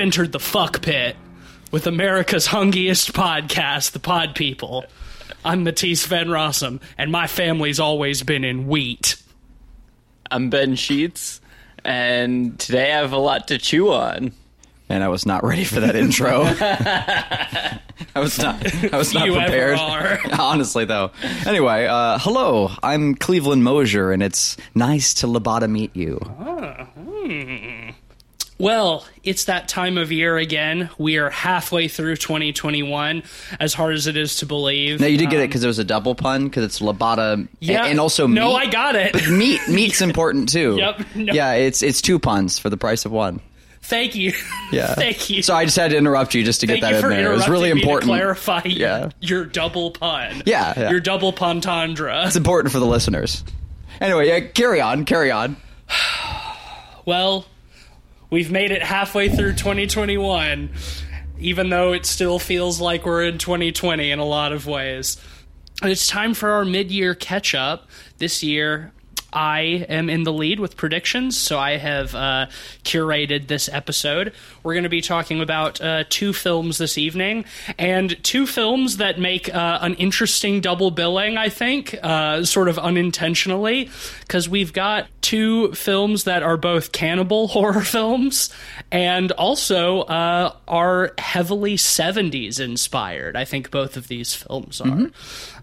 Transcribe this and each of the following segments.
You've entered the fuck pit with America's hungiest podcast, the Pod People. I'm Matisse Van Rossum, and my family's always been in wheat. I'm Ben Sheets, and today I have a lot to chew on. And I was not ready for that intro. I was not. I was not You prepared. Honestly, though. Anyway, uh, hello. I'm Cleveland Mosier, and it's nice to Labata meet you. Well, it's that time of year again. We are halfway through 2021, as hard as it is to believe. Now you did get it because it was a double pun because it's Labata, Um, Yeah, and, and also no, meat. I got it. But meat, meat's important too. Yep, no. Yeah, it's it's two puns for the price of one. Thank you. Yeah. Thank you. So I just had to interrupt you just to Thank get that in there. It was really important. to clarify Yeah. your double pun. Yeah, yeah. Your double pun-tandra. It's important for the listeners. Anyway, yeah, carry on, carry on. Well, we've made it halfway through 2021, even though it still feels like we're in 2020 in a lot of ways. It's time for our mid year catch up. This year, I am in the lead with predictions, so I have uh, curated this episode. We're going to be talking about uh, two films this evening, and two films that make uh, an interesting double billing, I think, uh, sort of unintentionally, because we've got two films that are both cannibal horror films and also uh, are heavily 70s inspired. I think both of these films are.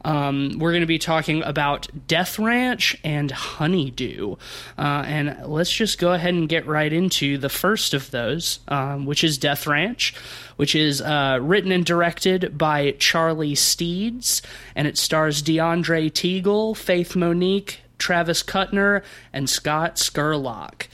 Um, we're going to be talking about Death Ranch and Honeydew. Uh, and let's just go ahead and get right into the first of those, um, which is Death Ranch, which is uh, written and directed by Charlie Steeds. And it stars DeAndre Teagle, Faith Monique, Travis Kuttner, and Scott Skurlock.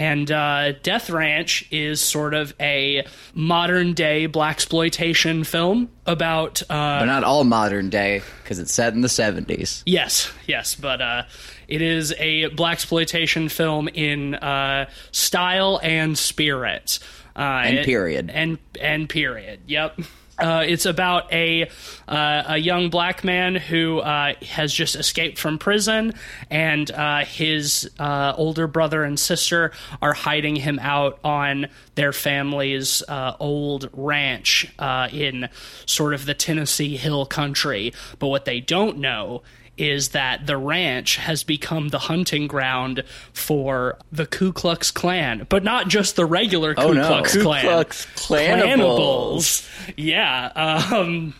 And uh, Death Ranch is sort of a modern day blaxploitation film about uh, But not all modern day because it's set in the 70s. Yes, yes, but uh, it is a blaxploitation film in uh, style and spirit, uh, And it- period. and and period. Yep. Uh, it's about a uh, a young black man who uh, has just escaped from prison, and uh, his uh, older brother and sister are hiding him out on their family's uh, old ranch in sort of the Tennessee Hill Country. But what they don't know is that the ranch has become the hunting ground for the Ku Klux Klan, but not just the regular Ku Klux Klan. Oh, no. Klux Ku Klan. Klux. Cannibals. Yeah. Um,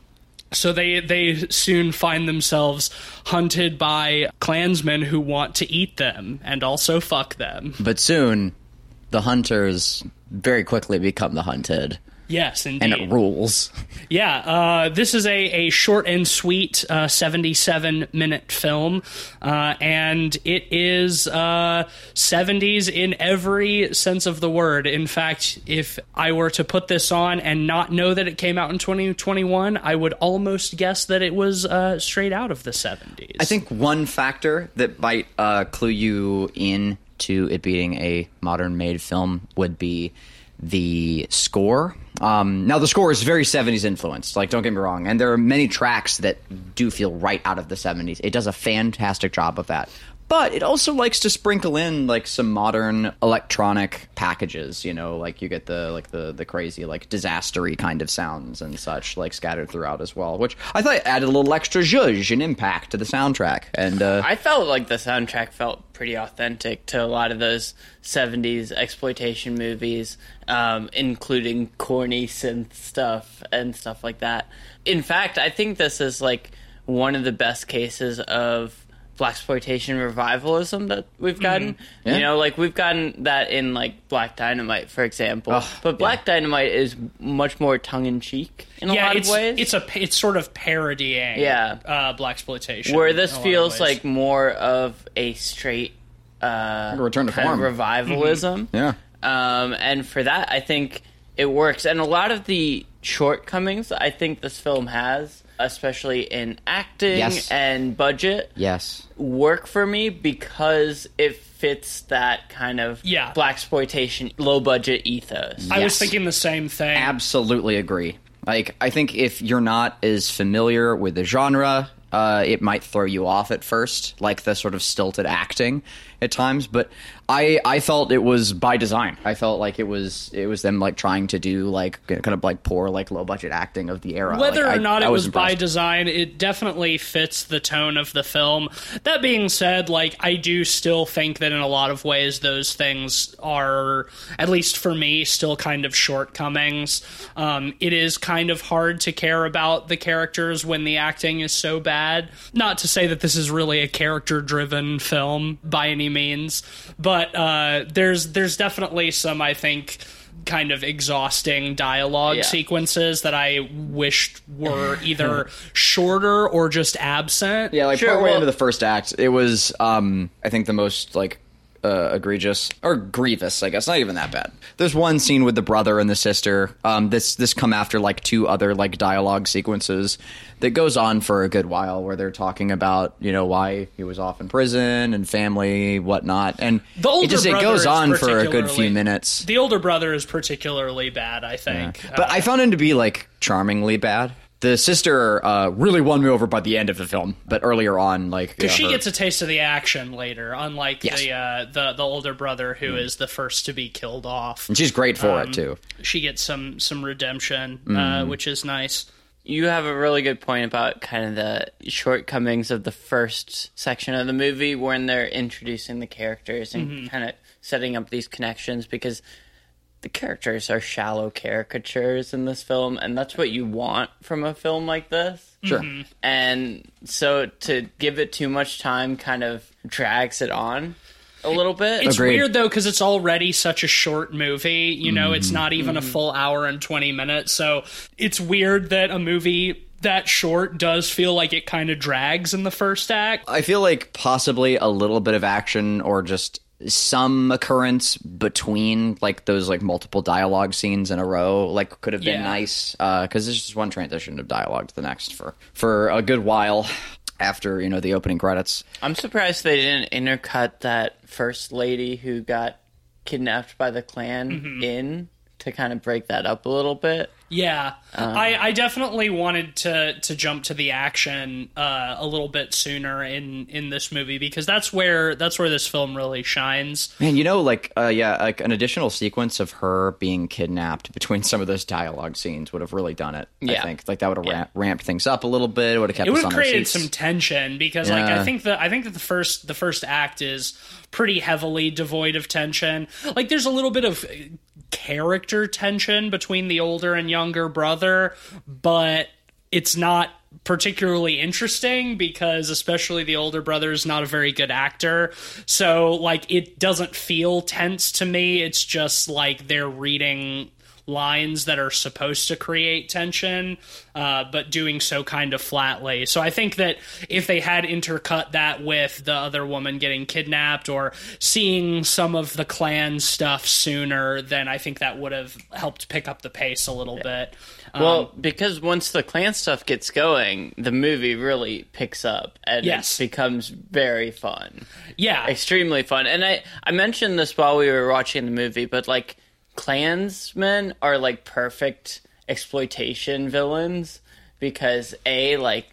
so they they soon find themselves hunted by Klansmen who want to eat them and also fuck them. But soon, the hunters very quickly become the hunted. Yes, indeed. And it rules. Yeah, uh, this is a, a short and sweet uh, 77 minute film, uh, and it is uh, 70s in every sense of the word. In fact, if I were to put this on and not know that it came out in 2021, I would almost guess that it was uh, straight out of the 70s. I think one factor that might uh, clue you in to it being a modern made film would be the score. Um, now, the score is very 70s influenced, like, don't get me wrong, and there are many tracks that do feel right out of the 70s. It does a fantastic job of that. But it also likes to sprinkle in like some modern electronic packages, you know, like you get the like the the crazy like disastery kind of sounds and such like scattered throughout as well, which I thought added a little extra zhuzh and impact to the soundtrack. And uh, I felt like the soundtrack felt pretty authentic to a lot of those 70s exploitation movies, um, including corny synth stuff and stuff like that. In fact, I think this is like one of the best cases of blaxploitation revivalism that we've gotten. Yeah. You know, like we've gotten that in like Black Dynamite, for example. But Black Dynamite is much more tongue in cheek in a yeah, lot it's, of ways. it's a it's sort of parodying Yeah. uh, blaxploitation. where this a lot feels like more of a straight uh, return to kind form. of revivalism. yeah. Um, and for that, I think it works. And a lot of the shortcomings I think this film has, especially in acting Yes. and budget, Yes. work for me because it fits that kind of Yeah. blaxploitation, low budget ethos. I was thinking the same thing. Absolutely agree. Like, I think if you're not as familiar with the genre, uh, it might throw you off at first, like the sort of stilted acting at times. But I I felt it was by design. I felt like it was it was them like trying to do like kind of like poor like low budget acting of the era. Whether Like, or I- not I it was, by design, it definitely fits the tone of the film. That being said, like I do still think that in a lot of ways those things are, at least for me, still kind of shortcomings. Um, it is kind of hard to care about the characters when the acting is so bad. Not to say that this is really a character-driven film by any means, but uh, there's there's definitely some I think kind of exhausting dialogue Yeah. sequences that I wished were either shorter or just absent. Yeah, like Sure, partway well- into the first act, it was um I think the most like uh, egregious or grievous, I guess. Not even that bad. There's one scene with the brother and the sister. Um, this this come after like two other like dialogue sequences that goes on for a good while, where they're talking about you know why he was off in prison and family, whatnot, and The older it just it goes on for a good few minutes. The older brother is particularly bad, I think. But Uh, I found him to be like charmingly bad. The sister uh, really won me over by the end of the film, but earlier on, like because yeah, she her- gets a taste of the action later, unlike Yes. the uh, the the older brother who is the first to be killed off. and she's great for um, it too. She gets some some redemption, uh, Mm. which is nice. You have a really good point about kind of the shortcomings of the first section of the movie when they're introducing the characters and Mm-hmm. kind of setting up these connections because the characters are shallow caricatures in this film, and that's what you want from a film like this. Sure. Mm-hmm. And so to give it too much time kind of drags it on a little bit. It's Agreed. weird though because it's already such a short movie. You know, Mm-hmm. it's not even a full hour and twenty minutes. So it's weird that a movie that short does feel like it kind of drags in the first act. I feel like possibly a little bit of action or just some occurrence between like those like multiple dialogue scenes in a row like could have been Yeah. nice because there's just one transition of dialogue to the next for for a good while after you know the opening credits. I'm surprised they didn't intercut that first lady who got kidnapped by the Klan Mm-hmm. in to kind of break that up a little bit. Yeah, Um, I, I definitely wanted to to jump to the action uh, a little bit sooner in in this movie because that's where that's where this film really shines. Man, you know, like, uh, yeah, like an additional sequence of her being kidnapped between some of those dialogue scenes would have really done it. Yeah. I think like that would have ramp, ramped things up a little bit. It would have kept It would have created some tension because like I think that I think that the first the first act is pretty heavily devoid of tension. Like there's a little bit of character tension between the older and younger brother, but it's not particularly interesting because especially the older brother is not a very good actor. So like it doesn't feel tense to me. It's just like they're reading lines that are supposed to create tension, uh, but doing so kind of flatly. So I think that if they had intercut that with the other woman getting kidnapped or seeing some of the Klan stuff sooner, then I think that would have helped pick up the pace a little bit. Um, Well, because once the Klan stuff gets going, the movie really picks up and Yes. it becomes very fun. yeah, Extremely fun. And I, I mentioned this while we were watching the movie, but like clansmen are like perfect exploitation villains because A, like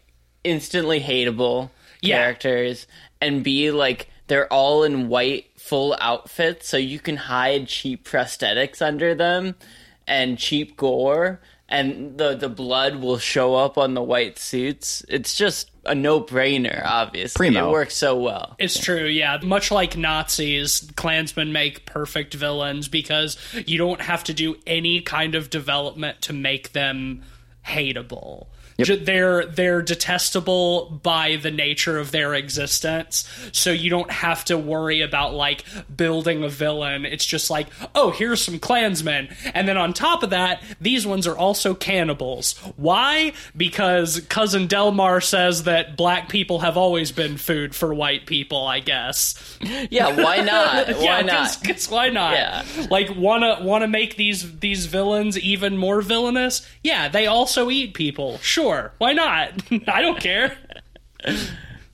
instantly hateable Yeah. characters, and B, like they're all in white full outfits, so you can hide cheap prosthetics under them and cheap gore, and the the blood will show up on the white suits. It's just a no brainer. Obviously, Primo. it works so well. It's true, yeah. Much like Nazis, Klansmen make perfect villains because you don't have to do any kind of development to make them hateable. Ju- They're they're detestable by the nature of their existence, so you don't have to worry about like building a villain. It's just like, oh, here's some clansmen. and then on top of that, these ones are also cannibals. Why? Because cousin Delmar says that black people have always been food for white people. I guess. Yeah, why not? Why yeah, not? Cause, why not? Yeah. Like wanna wanna make these these villains even more villainous? Yeah, they also eat people. Sure, why not? I don't care.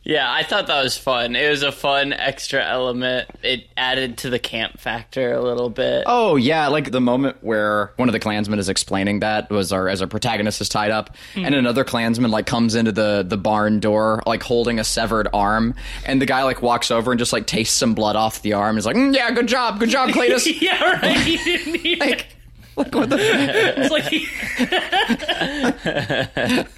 Yeah, I thought that was fun. It was a fun extra element. It added to the camp factor a little bit. Oh yeah, like the moment where one of the Klansmen is explaining that was our as our protagonist is tied up, and another Klansman like comes into the the barn door like holding a severed arm, and the guy like walks over and just like tastes some blood off the arm. and is like, mm, yeah, good job, good job, Cletus. yeah, right. He didn't even, like, like what the it's like he,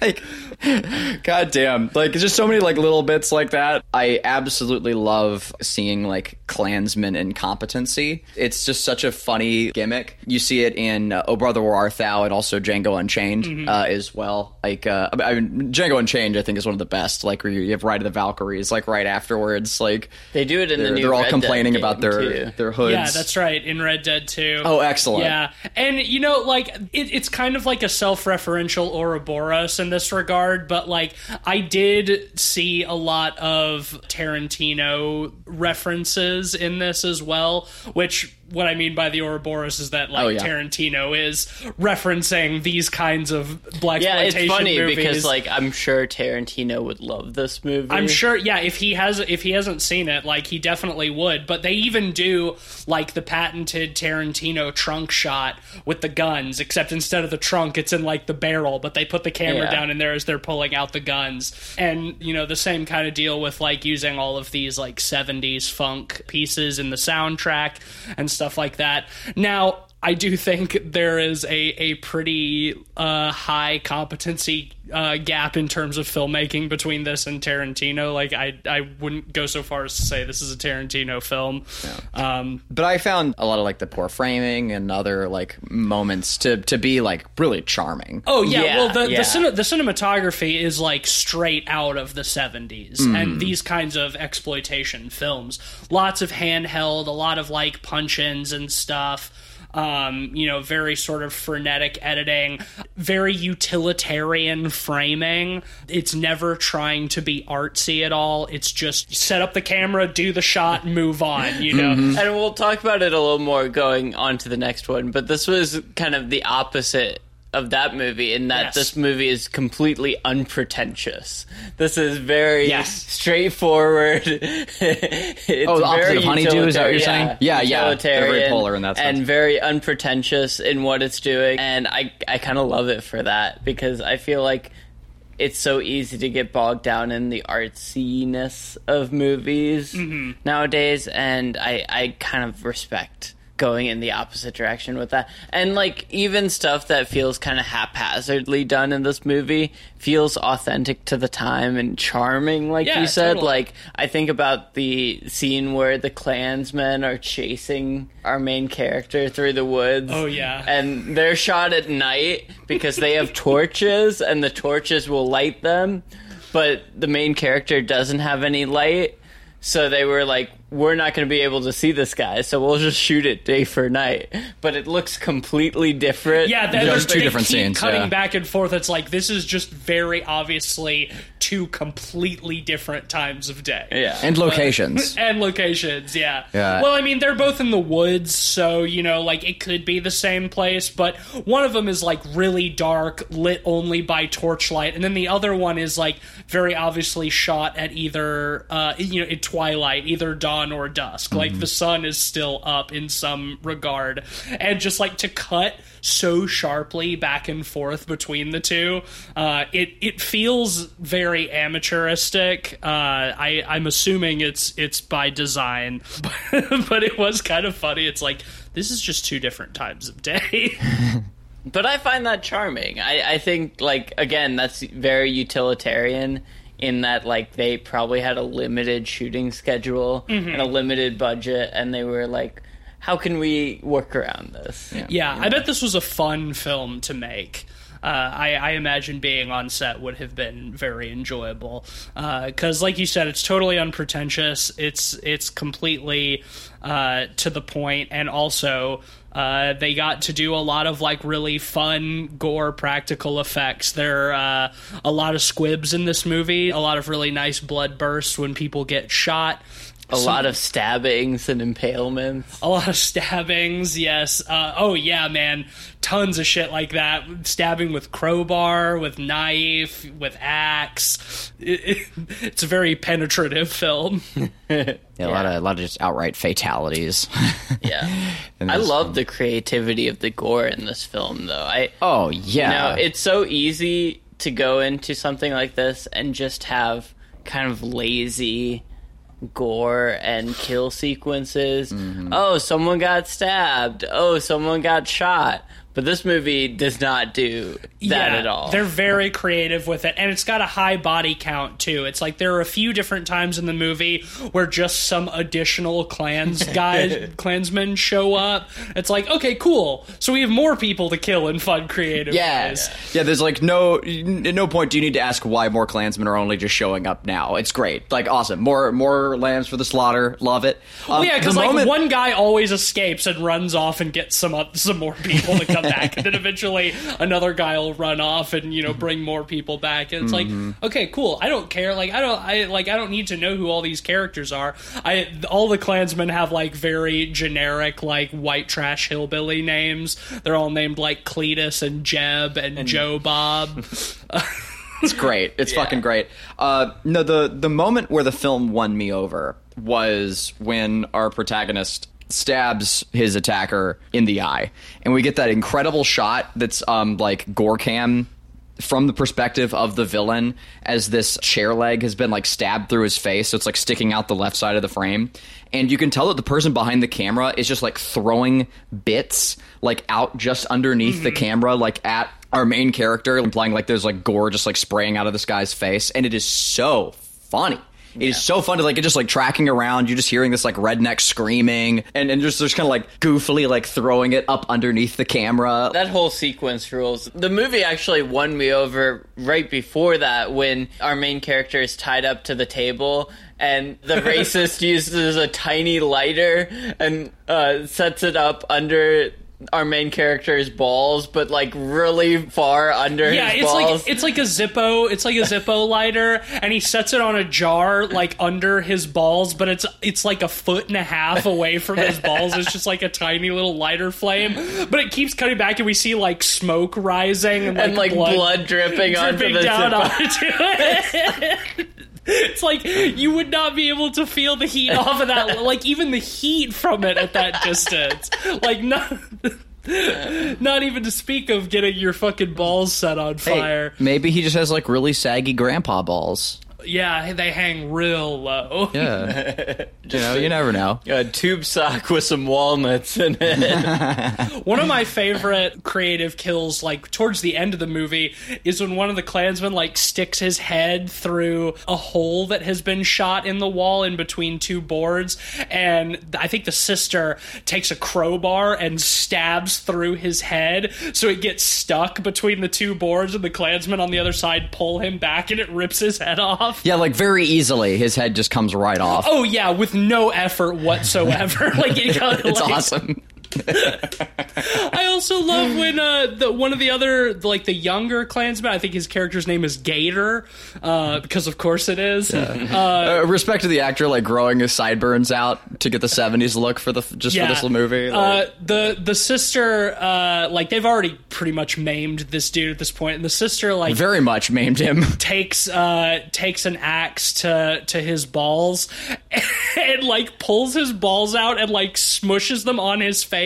like god damn. Like just so many like little bits like that. I absolutely love seeing like klansman incompetency it's just such a funny gimmick. You see it in uh, oh brother where art thou? and also django unchained uh, as well. Like uh, I mean, django unchained i think is one of the best. Like where you have ride of the valkyries like right afterwards. Like They do it in the they're, new they're all Red complaining game, about their too. their hoods. Yeah, that's right. In Red Dead 2. oh excellent. Yeah, and you know, like it, it's kind of like a self-referential Ouroboros in this regard, but like I did see a lot of Tarantino references in this as well. Which what I mean by the Ouroboros is that like Oh, yeah. Tarantino is referencing these kinds of black Yeah, it's funny movies. because like I'm sure Tarantino would love this movie. I'm sure, yeah. If he has, if he hasn't seen it, like he definitely would. But they even do like the patented Tarantino trunk shot with the guns, except instead of the trunk, it's in like the barrel. But they put the camera Yeah. down in there as they're pulling out the guns, and you know the same kind of deal with like using all of these like '70s funk pieces in the soundtrack and stuff like that. Now. I do think there is a, a pretty uh, high competency uh, gap in terms of filmmaking between this and Tarantino. Like, I I wouldn't go so far as to say this is a Tarantino film. Um, but I found a lot of like the poor framing and other like moments to to be like really charming. oh yeah, Yeah, well the yeah. the, cine- the cinematography is like straight out of the '70s and these kinds of exploitation films. Lots of handheld, a lot of like punch-ins and stuff. Um, you know, very sort of frenetic editing, very utilitarian framing. It's never trying to be artsy at all. It's just set up the camera, do the shot, move on, you know? and we'll talk about it a little more going on to the next one. But this was kind of the opposite of that movie in that Yes. this movie is completely unpretentious. This is very Yes. straightforward. it's Oh, the opposite very of Honeydew, is that what you're utilitarian- saying? Yeah, yeah. They're very polar in that sense. and very unpretentious in what it's doing. And I I kind of love it for that because I feel like it's so easy to get bogged down in the artsiness of movies Mm-hmm. nowadays, and I, I kind of respect going in the opposite direction with that. And like even stuff that feels kind of haphazardly done in this movie feels authentic to the time and charming, like Yeah, you said. totally. Like I think about the scene where the clansmen are chasing our main character through the woods. Oh, yeah. And they're shot at night because they have torches and the torches will light them, but the main character doesn't have any light. So they were like, we're not going to be able to see this guy, so we'll just shoot it day for night. But it looks completely different. Yeah, that, There's they two different keep scenes, Cutting yeah. back and forth, it's like this is just very obviously two completely different times of day. Yeah. and locations. and locations, yeah. Yeah. Well, I mean, they're both in the woods, so you know, like it could be the same place, but one of them is like really dark, lit only by torchlight, and then the other one is like very obviously shot at either, uh, you know, at twilight, either dawn or dusk. Like the sun is still up in some regard, and just like to cut so sharply back and forth between the two, uh, it it feels very amateuristic. Uh, I I'm assuming it's it's by design, but, but it was kind of funny. It's like this is just two different times of day. But I find that charming. I, I think, like, again, that's very utilitarian in that, like, they probably had a limited shooting schedule Mm-hmm. and a limited budget, and they were like, how can we work around this? yeah, I bet this was a fun film to make. Uh, I, I imagine being on set would have been very enjoyable because, like you said, it's totally unpretentious. It's it's completely uh, to the point, and also uh, they got to do a lot of like really fun gore practical effects. There are uh, a lot of squibs in this movie, a lot of really nice blood bursts when people get shot. A lot of stabbings and impalements. a lot of stabbings yes uh, oh yeah man tons of shit like that stabbing with crowbar with knife with axe it, it, it's a very penetrative film Yeah, a lot of a lot of just outright fatalities. Yeah. I this- love the creativity of the gore in this film, though. I oh you yeah, know, it's so easy to go into something like this and just have kind of lazy gore and kill sequences. Mm-hmm. Oh, someone got stabbed. Oh, someone got shot. But this movie does not do that Yeah, at all. They're very creative with it, and it's got a high body count too. It's like there are a few different times in the movie where just some additional clans guys, clansmen show up. It's like okay, cool. So we have more people to kill in fun, creative Yeah, ways. yeah. There's like no, at no point do you need to ask why more clansmen are only just showing up now. It's great, like awesome. More, more lambs for the slaughter. Love it. Um, Well, yeah, because like moment- one guy always escapes and runs off and gets some oth- some more people to come back, and then eventually another guy will run off and you know bring more people back, and it's Mm-hmm. like okay, cool. I don't care. Like I don't I like I don't need to know who all these characters are. I all the Klansmen have like very generic like white trash hillbilly names. They're all named like Cletus and Jeb and, Joe Bob. It's great. It's fucking great. Uh, no, the the moment where the film won me over was when our protagonist stabs his attacker in the eye, and we get that incredible shot that's um like gore cam from the perspective of the villain as this chair leg has been like stabbed through his face. So it's like sticking out the left side of the frame. And you can tell that the person behind the camera is just like throwing bits like out just underneath the camera like at our main character implying like there's like gore just like spraying out of this guy's face. And it is so funny it is so fun to like just like tracking around. You're just hearing this like redneck screaming, and and just just kind of like goofily like throwing it up underneath the camera. that whole sequence rules. The movie actually won me over right before that when our main character is tied up to the table and the racist uses a tiny lighter and uh, sets it up under our main character's balls, but like really far under Yeah, his it's balls. like it's like a Zippo. It's like a Zippo lighter, and he sets it on a jar like under his balls, but it's it's like a foot and a half away from his balls. It's just like a tiny little lighter flame, but it keeps cutting back, and we see like smoke rising and like, and like blood, dripping, onto dripping the down Zippo. onto it. It's like you would not be able to feel the heat off of that, like even the heat from it at that distance. Like not, not even to speak of getting your fucking balls set on Hey, fire. maybe he just has like really saggy grandpa balls. Yeah, they hang real low. Yeah, you know, you never know. A tube sock with some walnuts in it. One of my favorite creative kills, like towards the end of the movie, is when one of the Klansmen like sticks his head through a hole that has been shot in the wall in between two boards, and I think the sister takes a crowbar and stabs through his head, so it gets stuck between the two boards, and the Klansmen on the other side pull him back, and it rips his head off. Yeah, like very easily, his head just comes right off. Oh yeah, with no effort whatsoever. like it it's like, awesome. I also love when uh, the one of the other like the younger Klansmen. I think his character's name is Gator, uh, because of course it is. Uh, respect to the actor, like growing his sideburns out to get the '70s look for the just for this little movie. Uh, Like, the the sister, uh, like they've already pretty much maimed this dude at this point, and the sister like very much maimed him. takes uh takes an axe to to his balls and like pulls his balls out and like smushes them on his face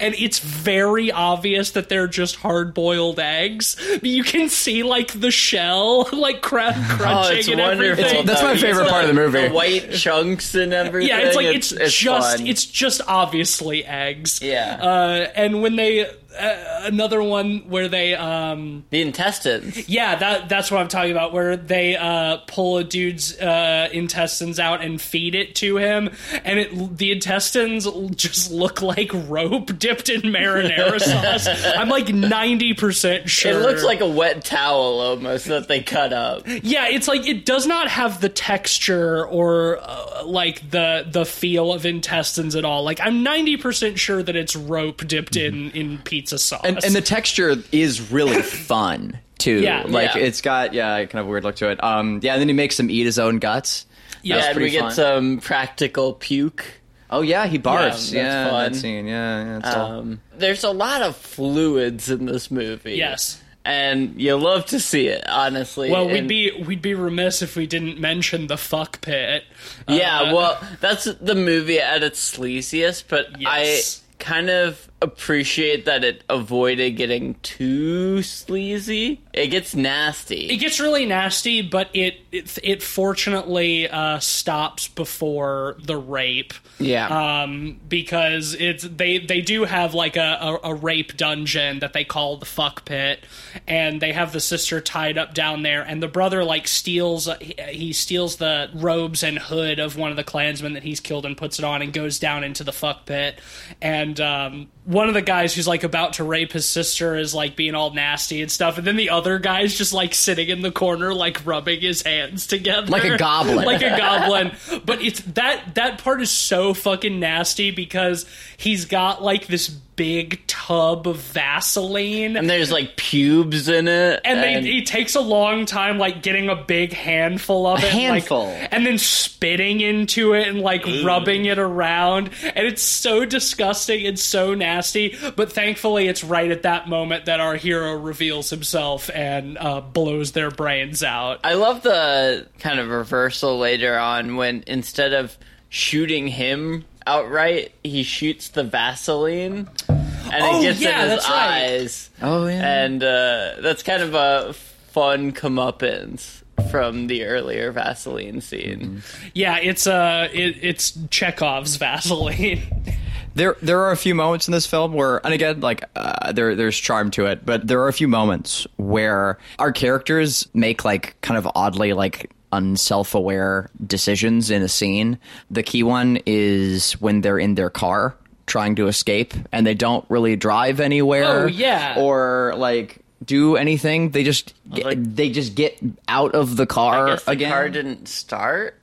and it's very obvious that they're just hard boiled eggs you can see like the shell like cra- Oh, crunching it's and wonderful. everything That's my favorite It's part of the movie. The white chunks and everything. yeah, it's like it's, just fun. it's just obviously eggs. Yeah. Uh, and when they uh, another one where they um the intestines. Yeah, that that's what I'm talking about. Where they uh, pull a dude's uh, intestines out and feed it to him, and it the intestines just look like rope dipped in marinara sauce. I'm like ninety percent sure. It looks like a wet towel almost that they cut up. yeah, it's like it does not have the texture or uh, like the the feel of intestines at all. Like I'm ninety percent sure that it's rope dipped in in pizza sauce. and, and the texture is really fun too. Yeah. like Yeah. it's got yeah, kind of a weird look to it. Um, yeah, and then he makes him eat his own guts. Yeah, Yeah, and we pretty get some practical puke. Oh yeah, he barfs. that's Yeah, fun. that scene. Yeah, yeah. It's all- Um, there's a lot of fluids in this movie. Yes. and you love to see it. Honestly, Well, we'd And- be we'd be remiss if we didn't mention the fuck pit. Yeah, Uh, well, that's the movie at its sleaziest, but Yes. I kind of appreciate that it avoided getting too sleazy. It gets nasty. it gets really nasty, but it it, it fortunately uh, stops before the rape. yeah. um, because it's they they do have like a, a, a rape dungeon that they call the fuck pit, and they have the sister tied up down there, and the brother like steals he, he steals the robes and hood of one of the clansmen that he's killed and puts it on and goes down into the fuck pit, and um, one of the guys who's like about to rape his sister is like being all nasty and stuff, and then the other guy's just like sitting in the corner like rubbing his hands together Like a goblin. like a goblin. But it's that that part is so fucking nasty because he's got like this big tub of Vaseline. and there's like pubes in it. and they, he takes a long time, like getting a big handful of it, like- handful. and then spitting into it and like rubbing it around, and it's so disgusting and so nasty. But thankfully, it's right at that moment that our hero reveals himself and uh, blows their brains out. I love the kind of reversal later on when instead of shooting him outright, he shoots the Vaseline. And Oh, it gets yeah, in his that's right. eyes. oh yeah. And uh, that's kind of a fun comeuppance from the earlier Vaseline scene. Yeah, it's uh, it, it's Chekhov's Vaseline. There, there are a few moments in this film where, and again, like uh, there, there's charm to it, but there are a few moments where our characters make like kind of oddly like unself-aware decisions in a scene. The key one is when they're in their car trying to escape, and they don't really drive anywhere. Oh, yeah. or like do anything. They just get, Like- they just get out of the car I guess the again. car didn't start.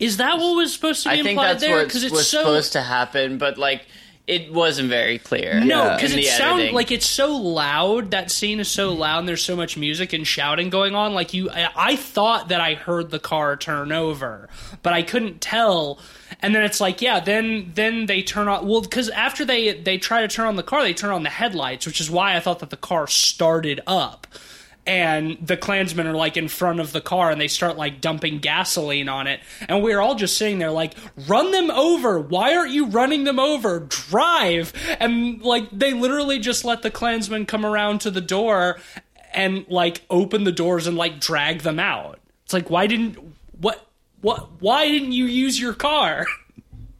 Is that what was supposed to be I think implied that's there? Because it's was so supposed to happen, but like it wasn't very clear. no, because it sounds like it's so loud. That scene is so loud, and there's so much music and shouting going on. Like you, I, I thought that I heard the car turn over, but I couldn't tell. And then it's like, yeah, then then they turn on. Well, because after they they try to turn on the car, they turn on the headlights, which is why I thought that the car started up. And the Klansmen are like in front of the car and they start like dumping gasoline on it. And we're all just sitting there like, run them over. Why aren't you running them over? Drive. And like they literally just let the Klansmen come around to the door and like open the doors and like drag them out. It's like, why didn't, what, what, why didn't you use your car?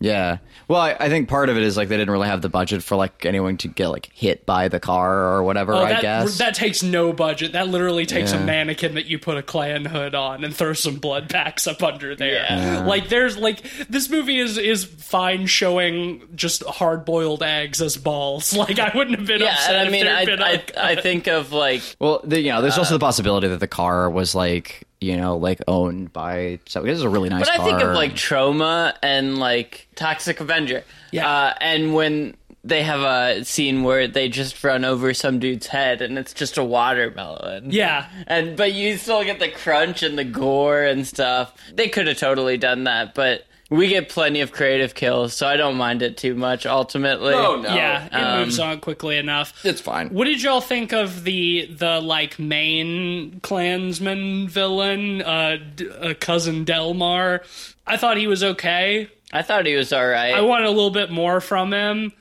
Yeah. Well, I, I think part of it is like they didn't really have the budget for like anyone to get like hit by the car or whatever. Oh, I that, guess. that takes no budget. That literally takes a mannequin that you put a Klan hood on and throw some blood packs up under there. Yeah. Like there's like this movie is is fine showing just hard boiled eggs as balls. Like I wouldn't have been Yeah, upset and I mean, there'd I, been a- I, I think of like well, the, you know, there's Uh, also the possibility that the car was like you know like owned by. So this is a really nice. But I think car. of like Troma and like Toxic Avenger. Yeah. Uh, and when they have a scene where they just run over some dude's head and it's just a watermelon. yeah. And but you still get the crunch and the gore and stuff. They could have totally done that, but we get plenty of creative kills, so I don't mind it too much ultimately. No, no. Yeah, it Um, moves on quickly enough. it's fine. What did y'all think of the the like main clansman villain, uh, D- uh cousin Delmar? I thought he was okay. I thought he was alright. I wanted a little bit more from him.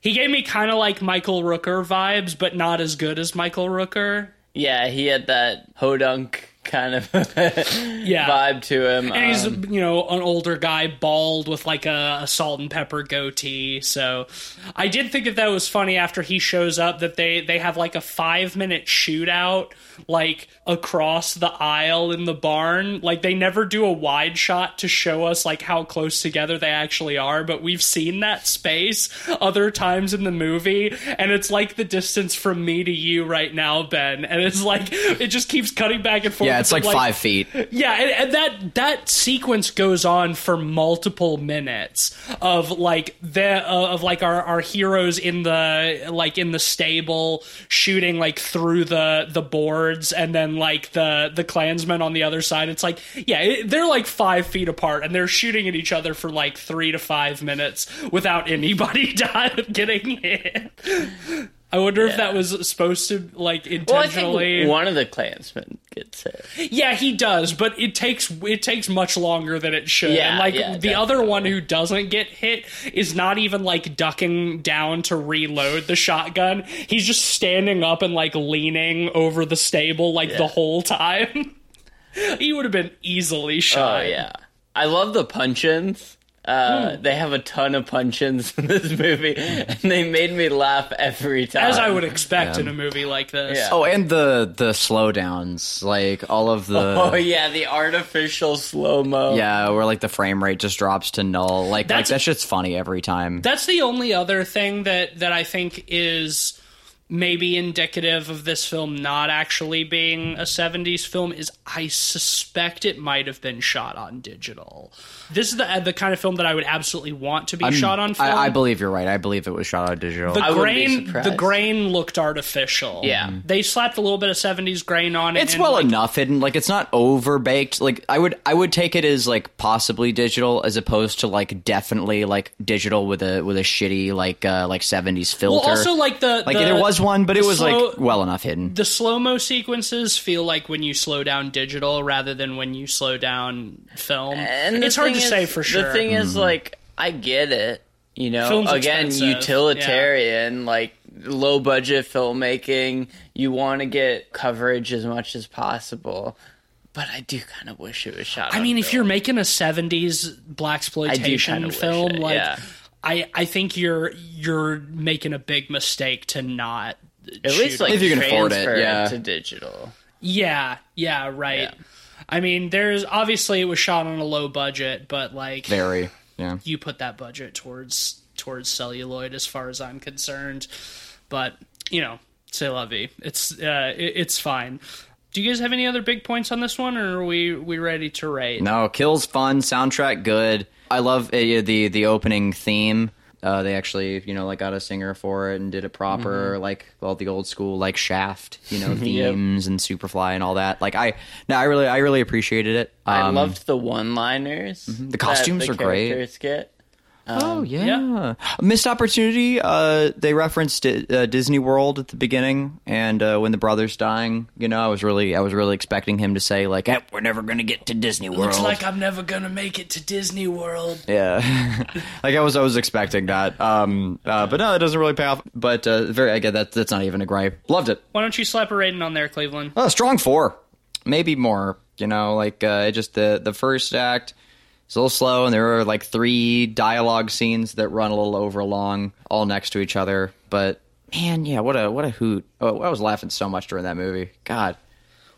He gave me kind of like Michael Rooker vibes, but not as good as Michael Rooker. yeah, he had that hodunk kind of Yeah. vibe to him. And he's, Um, you know, an older guy, bald with like a, a salt and pepper goatee. So I did think that that was funny after he shows up that they, they have like a five minute shootout, like across the aisle in the barn. Like they never do a wide shot to show us like how close together they actually are, but we've seen that space other times in the movie. And it's like the distance from me to you right now, Ben. And it's like, it just keeps cutting back and forth. Yeah, it's like, five feet. Yeah, and, and that that sequence goes on for multiple minutes of like the uh, of like our our heroes in the like in the stable shooting like through the the boards, and then like the the clansmen on the other side. It's like yeah, it, they're like five feet apart, and they're shooting at each other for like three to five minutes without anybody die- getting hit. I wonder if that was supposed to like Well, I intentionally. think one of the Klansmen gets hit. Yeah, he does, but it takes it takes much longer than it should. Yeah, and like yeah, the other one who doesn't get hit is not even like ducking down to reload the shotgun. He's just standing up and like leaning over the stable like the whole time. he would have been easily Oh shot. yeah, I love the punch-ins. Uh, They have a ton of punch-ins in this movie, and they made me laugh every time. As I would expect in a movie like this. Yeah. Oh, and the the slowdowns, like all of the. Oh yeah, the artificial slow mo. Yeah, where like the frame rate just drops to null. Like That's- like that shit's funny every time. That's the only other thing that that I think is maybe indicative of this film not actually being a 70s film is I suspect it might have been shot on digital. This is the the kind of film that I would absolutely want to be shot on film. I, I believe you're right. I believe it was shot on digital. the I wouldn't be grain surprised. the grain looked artificial. Yeah. They slapped a little bit of 70s grain on it. it's and, well like, enough hidden. Like it's not over baked. Like I would I would take it as like possibly digital as opposed to like definitely like digital with a with a shitty like uh like 70s filter. Well, also like the like the- there was one, but it was slow- like well enough hidden. the slow mo sequences feel like when you slow down digital rather than when you slow down film. And it's hard to is- say for sure. The thing is, mm-hmm. like, I get it. You know, Film's again, expensive, utilitarian, like low budget filmmaking. You want to get coverage as much as possible, but I do kind of wish it was shot. I on mean, if you're making a '70s blaxploitation kinda film, it, like yeah. I, I think you're you're making a big mistake to not. at least like If you can afford it, transfer yeah. to digital. Yeah, yeah, right. Yeah. I mean, there's obviously it was shot on a low budget, but like Very. Yeah. you put that budget towards towards celluloid as far as I'm concerned. But you know, c'est la vie. It's uh, it, it's fine. Do you guys have any other big points on this one, or are we we ready to rate? No, kills fun, soundtrack good. I love uh, the the opening theme. Uh, they actually, you know, like got a singer for it and did it proper, like all the old school, like Shaft, you know, themes and Superfly and all that. Like I, no, I really, I really appreciated it. I Um, loved the one-liners. The costumes that are the great. characters Get. Oh yeah. yeah. missed opportunity. Uh, they referenced uh, Disney World at the beginning, and uh, when the brother's dying, you know, I was really, I was really expecting him to say like, eh, "We're never gonna get to Disney World." Looks like I'm never gonna make it to Disney World. Yeah, like I was, I was expecting that. Um, uh, but no, it doesn't really pay off. But uh, very, again, that that's not even a gripe. Loved it. Why don't you slap a rating on there, Cleveland? Oh, strong four, maybe more. You know, like uh, just the the first act is a little slow, and there are like three dialogue scenes that run a little over long, all next to each other. But man, yeah, what a what a hoot! Oh, I was laughing so much during that movie. God,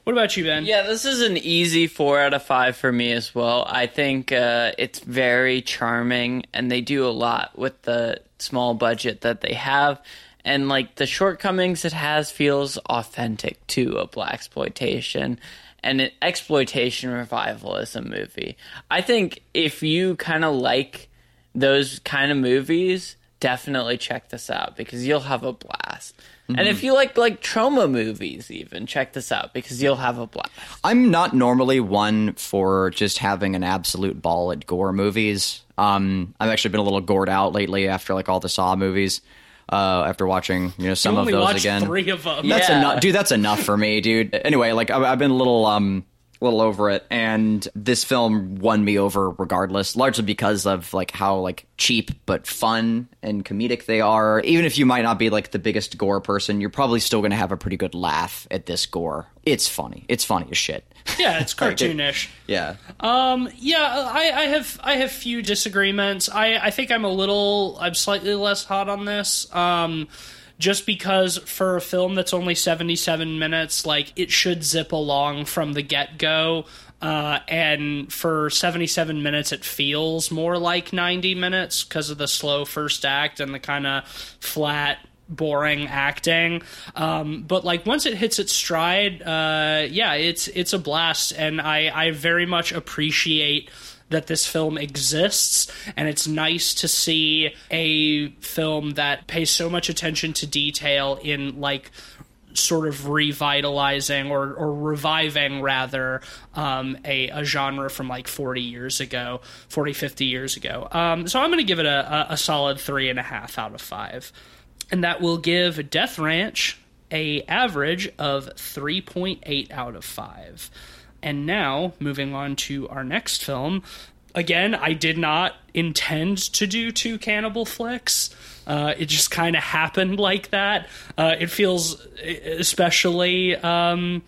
What about you, Ben? Yeah, this is an easy four out of five for me as well. I think uh, it's very charming, and they do a lot with the small budget that they have, and like the shortcomings it has feels authentic to a blaxploitation and an exploitation revivalism movie. I think if you kind of like those kind of movies, definitely check this out because you'll have a blast. And if you like like Troma movies, even check this out because you'll have a blast. I'm not normally one for just having an absolute ball at gore movies. Um, I've actually been a little gored out lately after like all the Saw movies. Uh, after watching you know some you of those again. three of them. That's Yeah. enough, dude. That's enough for me, dude. Anyway, like I've, I've been a little um little over it, and this film won me over regardless, largely because of like how like cheap but fun and comedic they are. Even if you might not be like the biggest gore person, you're probably still gonna have a pretty good laugh at this gore. It's funny. It's funny as shit. Yeah, it's cartoonish. Yeah. Um, yeah, I, I have I have few disagreements. I, I think I'm a little I'm slightly less hot on this. Um, just because for a film that's only 77 minutes, like it should zip along from the get go. Uh, and for 77 minutes, it feels more like 90 minutes because of the slow first act and the kind of flat boring acting. Um, but like once it hits its stride, uh, yeah, it's it's a blast, and I I very much appreciate that this film exists and it's nice to see a film that pays so much attention to detail in like sort of revitalizing or, or reviving rather um, a, a, genre from like 40 years ago 40 50 years ago. Um, so i'm going to give it a, a, solid three and a half out of five. And that will give death ranch a average of 3.8 out of 5 and now moving on to our next film again i did not intend to do two cannibal flicks uh, it just kind of happened like that. Uh, it feels especially um,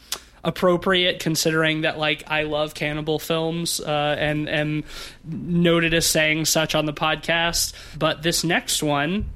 appropriate considering that like I love cannibal films uh, and and noted as saying such on the podcast. But this next one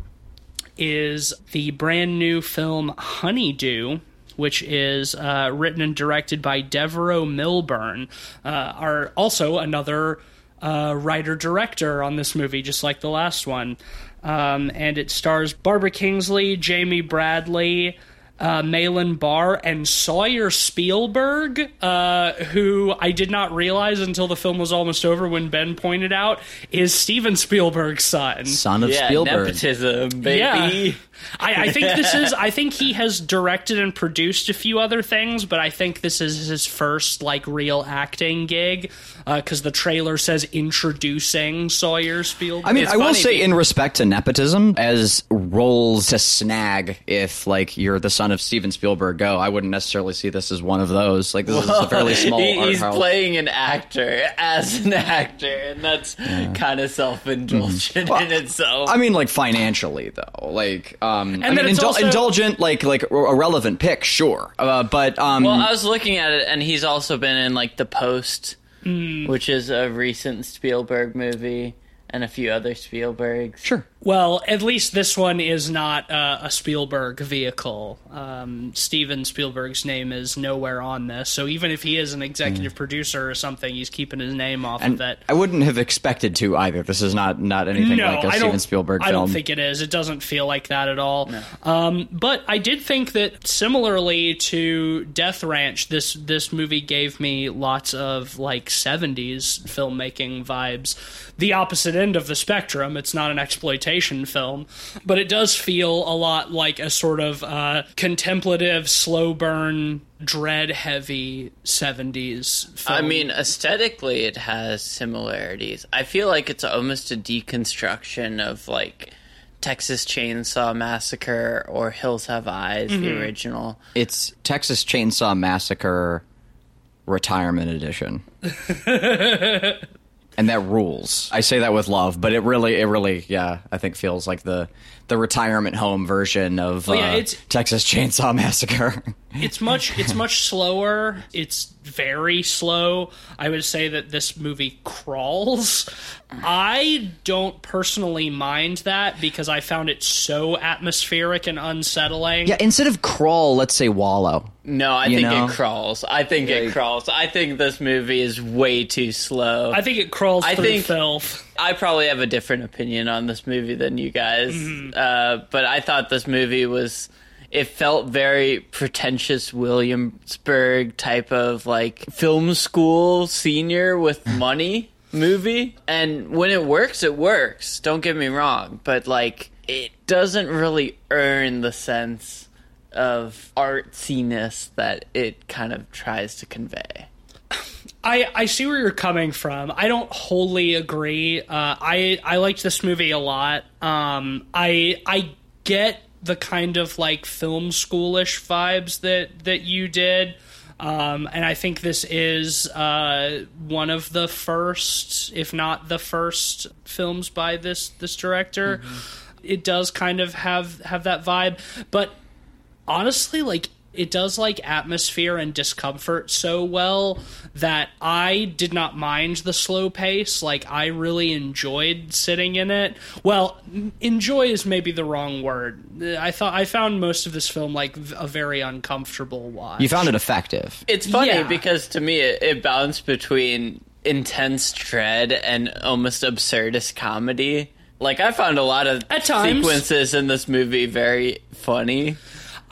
is the brand new film Honeydew which is uh, written and directed by Devereux Milburn, uh, are also another uh, writer director on this movie, just like the last one. Um, and it stars Barbara Kingsley, Jamie Bradley, uh, Malin Barr, and Sawyer Spielberg, uh, who I did not realize until the film was almost over when Ben pointed out is Steven Spielberg's son. Son of yeah, Spielberg. Nepotism, baby. Yeah. I, I, think this is. I think he has directed and produced a few other things, but I think this is his first like real acting gig because uh, the trailer says introducing Sawyer Spielberg. I mean, It's I will say, be- in respect to nepotism, as roles to snag if like you're the son of Steven Spielberg go, I wouldn't necessarily see this as one of those. Like this is a fairly small He- art he's house. playing an actor as an actor, and that's kind of self-indulgent in itself. I mean, like financially though, like um, I then mean, indul- also- indulgent, like like a relevant pick, sure, uh, but um, well, I was looking at it, and he's also been in like The Post, which is a recent Spielberg movie, and a few other Spielbergs. sure. Well, at least this one is not uh, a Spielberg vehicle. Um, Steven Spielberg's name is nowhere on this, so even if he is an executive producer or something, he's keeping his name off And of it. I wouldn't have expected to either. This is not not anything no, like a I Steven. Spielberg I don't think it is. It doesn't feel like that at all. Um, but I did think that similarly to Death Ranch, this this movie gave me lots of like '70s filmmaking vibes. The opposite end of the spectrum. It's not an exploitation film, but it does feel a lot like a sort of uh, contemplative, slow burn, dread heavy '70s film. I mean, aesthetically, it has similarities. I feel like it's almost a deconstruction of like Texas Chainsaw Massacre or Hills Have Eyes, the original. It's Texas Chainsaw Massacre Retirement Edition. and that rules. I say that with love, but it really it really yeah, I think feels like the the retirement home version of Well, yeah, uh, it's- Texas Chainsaw Massacre. it's much it's much slower it's very slow i would say that this movie crawls i don't personally mind that because i found it so atmospheric and unsettling yeah, instead of crawl, let's say wallow. No, I You think know? it crawls. I think it crawls. I think this movie is way too slow. i think it crawls I think- filth I probably have a different opinion on this movie than you guys, Mm-hmm. uh, but I thought this movie was. It felt very pretentious Williamsburg type of like film school senior with money movie. And when it works, it works. Don't get me wrong, but like it doesn't really earn the sense of artsiness that it kind of tries to convey. I, I see where you're coming from. I don't wholly agree. Uh, I I liked this movie a lot. Um, I I get the kind of like film schoolish vibes that that you did. Um, and I think this is uh, one of the first, if not the first, films by this this director. It does kind of have have that vibe, but honestly like it does like atmosphere and discomfort so well that I did not mind the slow pace. Like I really enjoyed sitting in it. Well, enjoy is maybe the wrong word. I thought I found most of this film like a very uncomfortable watch. You found it effective. It's funny Yeah. because to me it, it bounced between intense dread and almost absurdist comedy. Like I found a lot of At times. sequences in this movie very funny.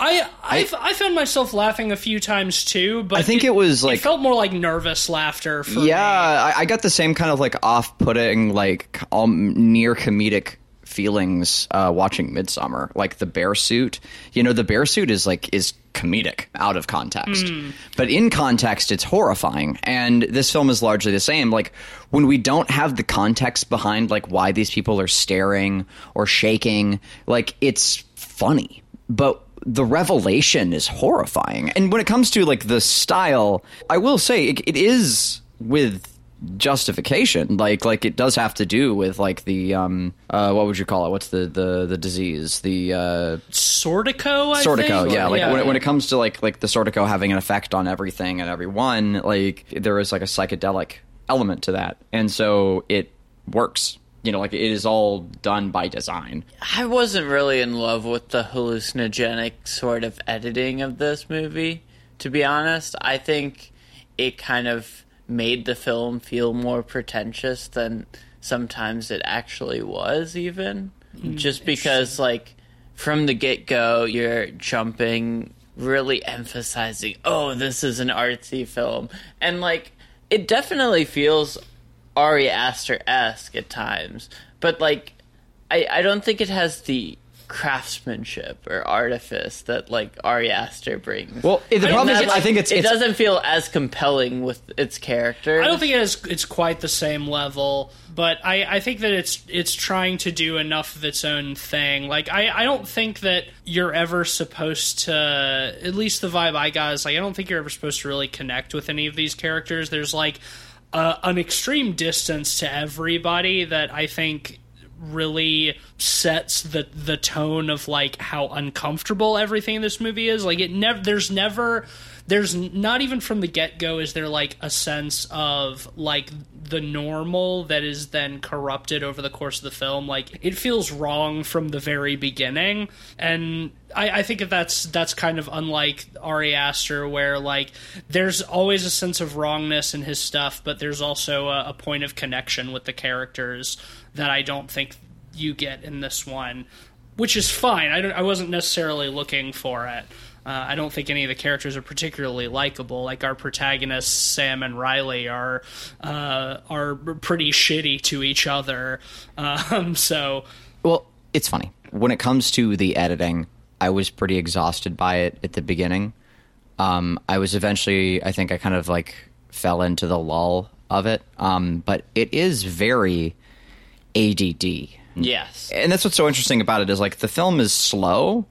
I I, I found myself laughing a few times too, but I think it was, like- it felt more like nervous laughter for Yeah. I, I got the same kind of like off-putting, like um, near comedic feelings uh, watching Midsommar. Like the bear suit, you know, the bear suit is like is comedic out of context, but in context, it's horrifying. And this film is largely the same. Like when we don't have the context behind like why these people are staring or shaking, like it's funny, but the revelation is horrifying. And when it comes to like the style, I will say it, it is with justification. Like like it does have to do with like the um uh what would you call it? What's the the the disease? The uh Sordico, I Sordico, think? yeah. Like when, it, when it comes to like like the Sordico having an effect on everything and everyone, like there is like a psychedelic element to that, and so it works. You know, like it is all done by design. I wasn't really in love with the hallucinogenic sort of editing of this movie, to be honest. I think it kind of made the film feel more pretentious than sometimes it actually was, even. Hmm, Just because, like, from the get go, you're jumping, really emphasizing, oh, this is an artsy film. And, like, it definitely feels Ari Aster esque at times, but like I, I don't think it has the craftsmanship or artifice that like Ari Aster brings. Well, the And problem is, that, I think it's it it's, doesn't feel as compelling with its character. I don't think it is, it's quite the same level, but I, I think that it's it's trying to do enough of its own thing. Like I, I don't think that you're ever supposed to at least the vibe I got is like I don't think you're ever supposed to really connect with any of these characters. There's like uh, an extreme distance to everybody that I think really sets the the tone of like how uncomfortable everything in this movie is. Like it never there's never there's not even from the get-go is there like a sense of like the normal that is then corrupted over the course of the film like it feels wrong from the very beginning and I, I think that that's that's kind of unlike Ari Aster, where like there's always a sense of wrongness in his stuff, but there's also a, a point of connection with the characters that I don't think you get in this one, which is fine. I I wasn't necessarily looking for it. Uh, I don't think any of the characters are particularly likable. Like our protagonists, Sam and Riley, are uh, are pretty shitty to each other. Um, so Well, it's funny. When it comes to the editing, I was pretty exhausted by it at the beginning. Um, I was eventually, I think I kind of like fell into the lull of it. Um, but it is very ADD. Yes. And that's what's so interesting about it is like the film is slow,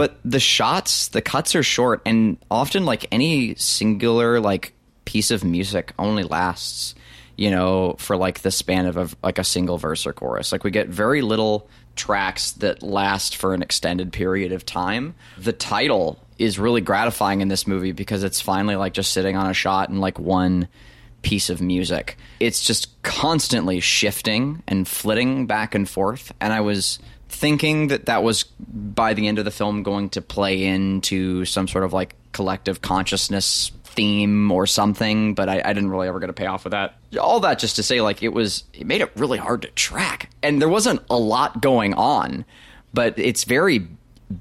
but the shots, the cuts are short, and often like any singular like piece of music only lasts, you know, for like the span of a, like a single verse or chorus. Like we get very little tracks that last for an extended period of time. The title is really gratifying in this movie because it's finally like just sitting on a shot and like one piece of music. It's just constantly shifting and flitting back and forth. And I was thinking that that was by the end of the film going to play into some sort of like collective consciousness theme or something, but I, I didn't really ever get a payoff with that. All that just to say, like, it was, it made it really hard to track. And there wasn't a lot going on, but it's very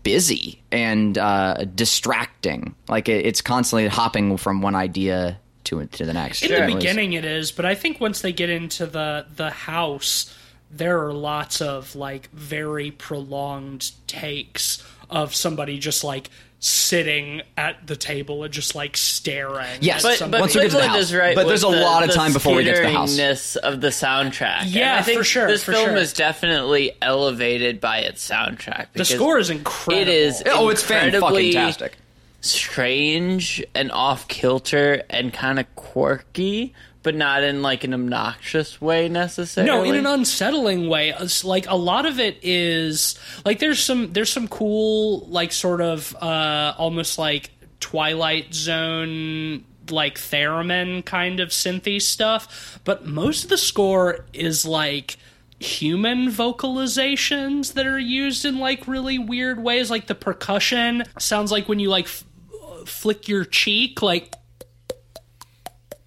busy and uh, distracting. Like, it, it's constantly hopping from one idea to to the next. in the was- beginning it is, but I think once they get into the the house, there are lots of like very prolonged takes of somebody just like sitting at the table and just like staring. Yes, at But, somebody. but Once we get to the house. is right. But there's a the- lot of time before we get to the house. of the soundtrack. And Yeah, I think for sure, This for film sure. is definitely elevated by its soundtrack. the score is incredible. It is. Oh, it's fantastic. incredibly fucking. Strange and off kilter and kind of quirky, but not in like an obnoxious way necessarily. No, in an unsettling way. It's like a lot of it is like there's some there's some cool like sort of uh almost like Twilight Zone like theremin kind of synthy stuff, but most of the score is like human vocalizations that are used in like really weird ways like the percussion sounds like when you like f- flick your cheek like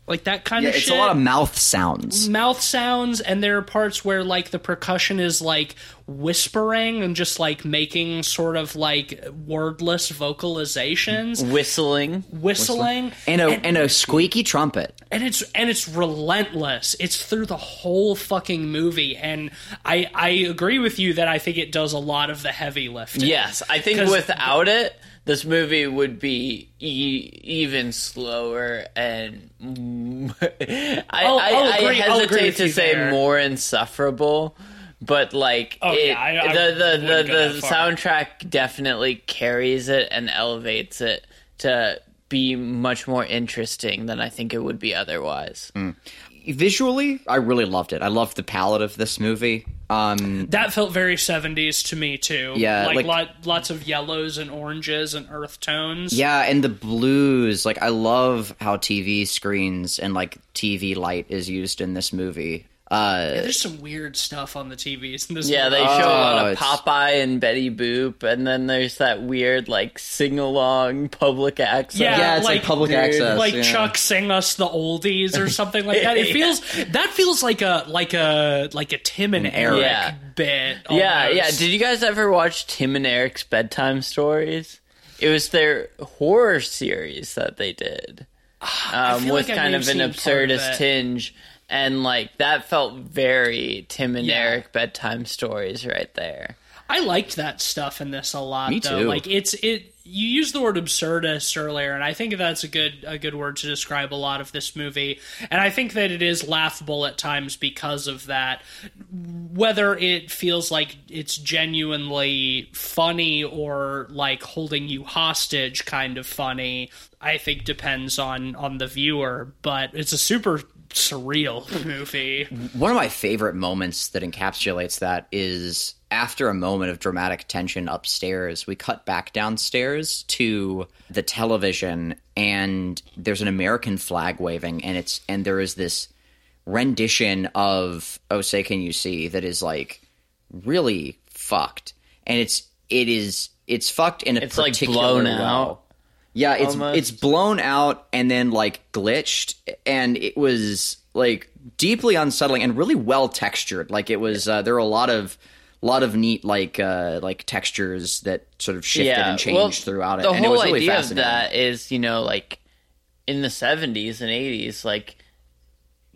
like that kind Yeah, of it's shit It's a lot of mouth sounds. mouth sounds and there are parts where like the percussion is like whispering and just like making sort of like wordless vocalizations Whistling. whistling And a and a squeaky trumpet. and it's and it's relentless it's through the whole fucking movie and i i agree with you that i think it does a lot of the heavy lifting Yes, I think without it, this movie would be e- even slower and I, I'll- I, I'll I agree- I'll agree hesitate to say there. more insufferable. But like Oh, it, yeah, I- I the the the, the soundtrack definitely carries it and elevates it to be much more interesting than I think it would be otherwise. Mm. Visually, I really loved it. I loved the palette of this movie. Um, that felt very 70s to me too Yeah, like, like- lot, lots of yellows and oranges and earth tones yeah, and the blues. Like, I love how TV screens and like TV light is used in this movie. Uh, there's some weird stuff on the tvs in this Yeah, movie. they show a lot Oh, of it's- Popeye and Betty Boop, and then there's that weird like sing along public access. Yeah, yeah, it's like, like- public Dude, access. like yeah. Chuck sing us the oldies or something like that. It feels that feels like a like a like a Tim and Eric Yeah. bit. yeah, almost. yeah. Did you guys ever watch Tim and Eric's bedtime stories? It was their horror series that they did, um, with like kind of an seen of absurdist tinge, and like that felt very Tim and Yeah. Eric bedtime stories right there. I liked that stuff in this a lot. Me though. too. Like it's it. You used the word absurdist earlier, and I think that's a good a good word to describe a lot of this movie. And I think that it is laughable at times because of that. Whether it feels like it's genuinely funny or like holding you hostage, kind of funny, I think depends on on the viewer. But it's a super surreal movie. One of my favorite moments that encapsulates that is after a moment of dramatic tension upstairs, we cut back downstairs to the television and there's an American flag waving and it's and there is this rendition of Oh Say Can You See that is like really fucked. And it's it is it's fucked in a It's, like, blown well. out. Yeah, it's almost. it's blown out and then like glitched, and it was like deeply unsettling and really well textured. Like it was, uh, there were a lot of lot of neat like uh, like textures that sort of shifted and changed well, throughout it. The and it whole was really idea of that is, you know, like in the seventies and eighties, like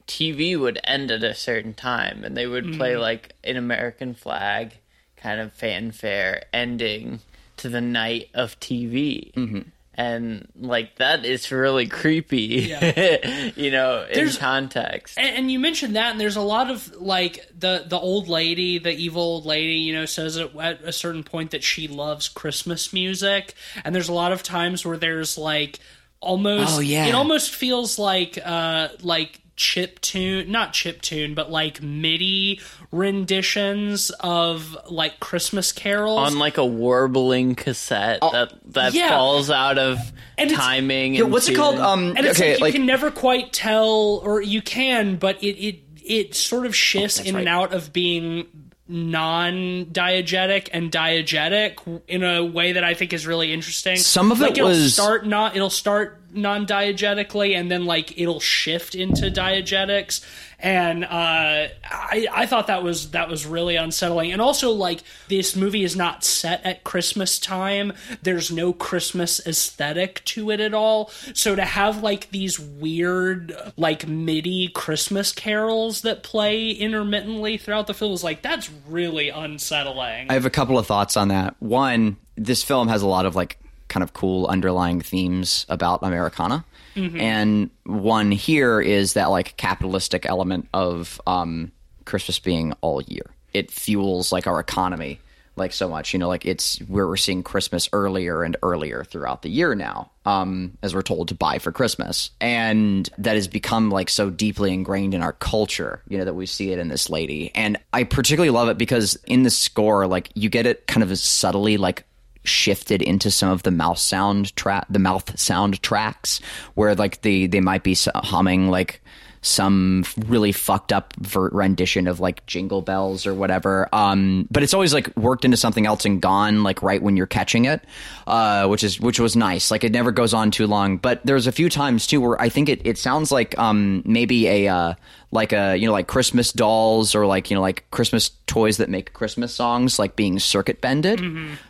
TV would end at a certain time, and they would Mm-hmm. play like an American flag kind of fanfare ending to the night of TV. Mm-hmm. And like that is really creepy, you know, in There's- context. And, and you mentioned that, and there's a lot of like the the old lady, the evil old lady, you know, says at, at a certain point that she loves Christmas music, and there's a lot of times where there's like almost, Oh, yeah. it almost feels like uh like chip tune, not chip tune, but like MIDI renditions of like Christmas carols. on like a warbling cassette that that Oh, yeah. falls out of And timing. Yeah, and what's it called? Um, and it's okay, like you like can never quite tell, or you can, but it it it sort of shifts in and out of being non-diegetic and diegetic in a way that I think is really interesting. Some of like it it'll was- start not it'll start non-diegetically and then like it'll shift into diegetics and uh, I I thought that was that was really unsettling and also like this movie is not set at Christmas time there's no Christmas aesthetic to it at all so to have like these weird like MIDI Christmas carols that play intermittently throughout the film is like that's really unsettling I have a couple of thoughts on that. One, this film has a lot of like kind of cool underlying themes about Americana. And one here is that like capitalistic element of um, Christmas being all year. It fuels like our economy like so much. You know, like it's where we're seeing Christmas earlier and earlier throughout the year now, um, as we're told to buy for Christmas. And that has become like so deeply ingrained in our culture, you know, that we see it in this lady. And I particularly love it because in the score, like you get it kind of subtly like shifted into some of the mouth sound track the mouth sound tracks where like they they might be humming like some really fucked up rendition of like Jingle Bells or whatever. Um, but it's always like worked into something else and gone like right when you're catching it, uh, which is which was nice. Like it never goes on too long. But there's a few times too where I think it, it sounds like um, maybe a uh, like a you know like Christmas dolls or like you know like Christmas toys that make Christmas songs like being circuit bended.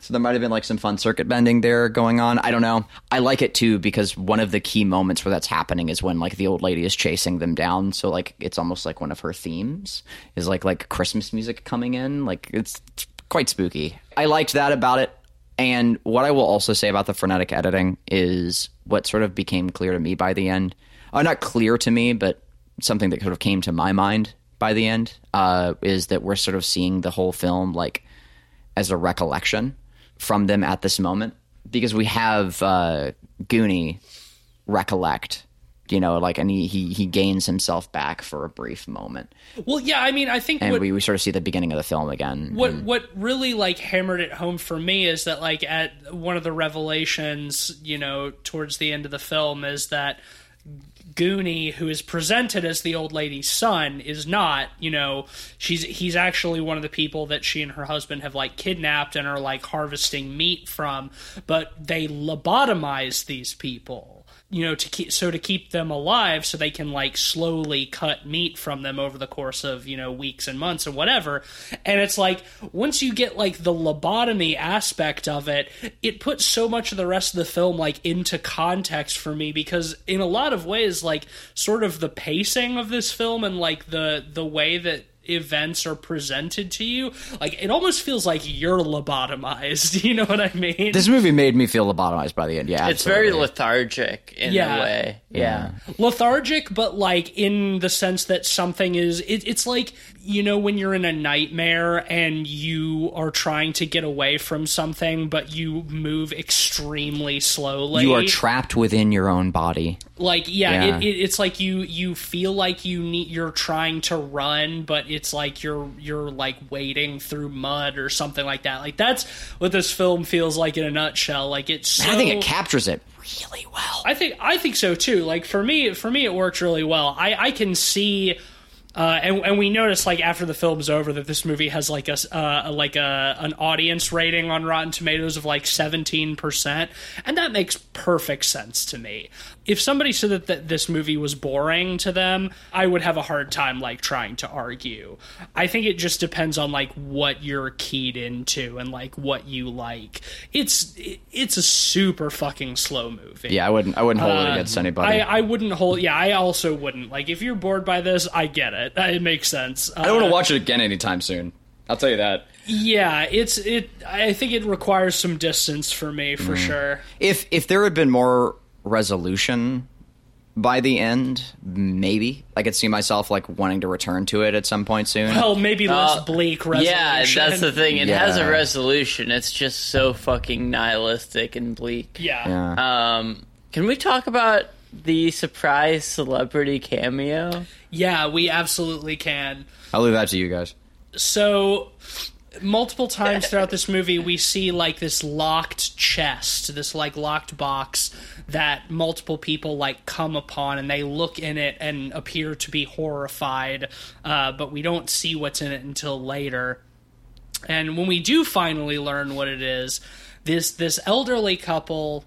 So there might have been like some fun circuit bending there going on. I don't know. I like it too because one of the key moments where that's happening is when like the old lady is chasing them down. So like it's almost like one of her themes is like like Christmas music coming in. Like it's quite spooky. I liked that about it. And what I will also say about the frenetic editing is what sort of became clear to me by the end. Uh, not clear to me, but something that sort of came to my mind by the end uh, is that we're sort of seeing the whole film like as a recollection from them at this moment because we have uh, Gunni recollect, you know, like and he, he he gains himself back for a brief moment, Well, yeah, I mean, I think and what, we, we sort of see the beginning of the film again. what what really like hammered it home for me is that like at one of the revelations, you know, towards the end of the film is that Gunni, who is presented as the old lady's son, is not. You know, she's he's actually one of the people that she and her husband have like kidnapped and are like harvesting meat from. But they lobotomize these people you know to keep so to keep them alive so they can like slowly cut meat from them over the course of you know weeks and months and whatever. And it's like once you get like the lobotomy aspect of it it puts so much of the rest of the film like into context for me because in a lot of ways like sort of the pacing of this film and like the the way that events are presented to you like it almost feels like you're lobotomized you know what i mean this movie made me feel lobotomized by the end. Yeah, It's very lethargic in Yeah. a way. Yeah. lethargic but like in the sense that something is it, it's like you know when you're in a nightmare and you are trying to get away from something but you move extremely slowly you are trapped within your own body. like yeah, Yeah. It, it, it's like you you feel like you need you're trying to run but it's like you're you're like wading through mud or something like that like that's what this film feels like in a nutshell like it's so, I think it captures it really well. I think I think so too. Like for me, for me, it works really well. I I can see. Uh, and, and we noticed like after the film's over that this movie has like a uh, like a an audience rating on Rotten Tomatoes of like seventeen percent, and that makes perfect sense to me. If somebody said that, that this movie was boring to them, I would have a hard time like trying to argue. I think it just depends on like what you're keyed into and like what you like. It's it's a super fucking slow movie. Yeah, I wouldn't. I wouldn't hold it Uh, against anybody. I, I wouldn't hold. Yeah, I also wouldn't. Like, if you're bored by this, I get it. It makes sense. Uh, I don't want to watch it again anytime soon. I'll tell you that. Yeah, it's it. I think it requires some distance for me, for Mm. sure. If if there had been more resolution by the end, maybe I could see myself like wanting to return to it at some point soon. Well, maybe less Uh, bleak resolution. Yeah, that's the thing. It has a resolution. It's just so fucking nihilistic and bleak. Yeah. yeah. Um, can we talk about the surprise celebrity cameo? Yeah, we absolutely can. I'll leave that to you guys. So multiple times throughout this movie we see like this locked chest this like locked box that multiple people like come upon and they look in it and appear to be horrified uh, but we don't see what's in it until later and when we do finally learn what it is this this elderly couple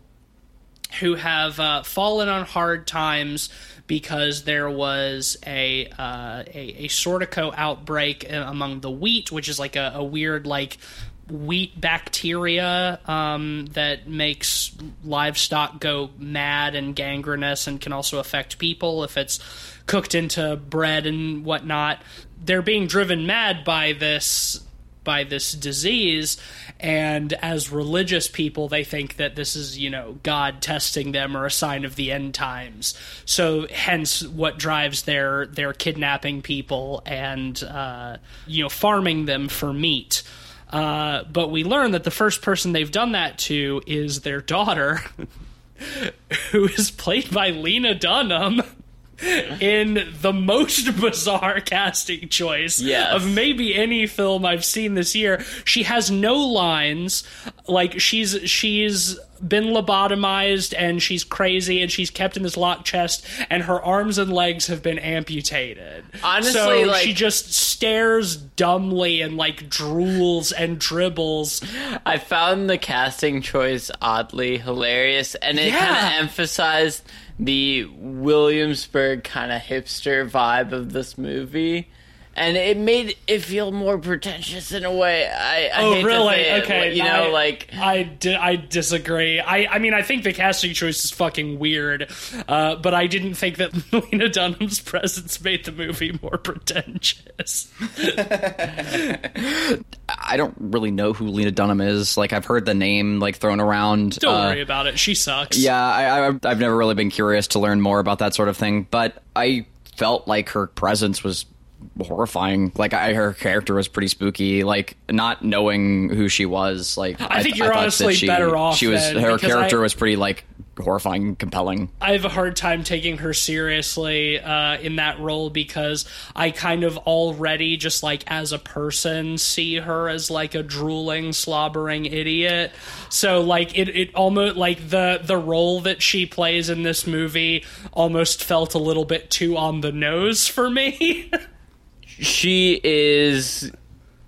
who have uh, fallen on hard times because there was a uh, a, a sordico outbreak uh, among the wheat, which is like a, a weird like wheat bacteria um, that makes livestock go mad and gangrenous and can also affect people if it's cooked into bread and whatnot. They're being driven mad by this by this disease and as religious people they think that this is you know god testing them or a sign of the end times. So hence what drives their their kidnapping people and uh, you know farming them for meat. Uh, but we learn that the first person they've done that to is their daughter who is played by lena dunham in the most bizarre casting choice Yes. of maybe any film I've seen this year. She has no lines. Like she's she's been lobotomized and she's crazy and she's kept in this locked chest and her arms and legs have been amputated. Honestly, so like- she just stares dumbly and like drools and dribbles. I found the casting choice oddly hilarious, and it Yeah. kind of emphasized the Williamsburg kind of hipster vibe of this movie. And it made it feel more pretentious in a way. I, I Oh, hate to really? say it, okay, you know, I- like I, di- I disagree. I, I mean, I think the casting choice is fucking weird, uh, but I didn't think that Lena Dunham's presence made the movie more pretentious. I don't really know who Lena Dunham is. Like I've heard the name like thrown around. Don't Uh, worry about it. She sucks. Yeah, I, I, I've never really been curious to learn more about that sort of thing, but I felt like her presence was horrifying. Like I, her character was pretty spooky. Like not knowing who she was. Like I think th- you're that honestly she, better off She was her character I- was pretty like horrifying, compelling. I have a hard time taking her seriously uh, in that role because I kind of already just like as a person see her as like a drooling, slobbering idiot. So like it, it almost like the the role that she plays in this movie almost felt a little bit too on the nose for me. she is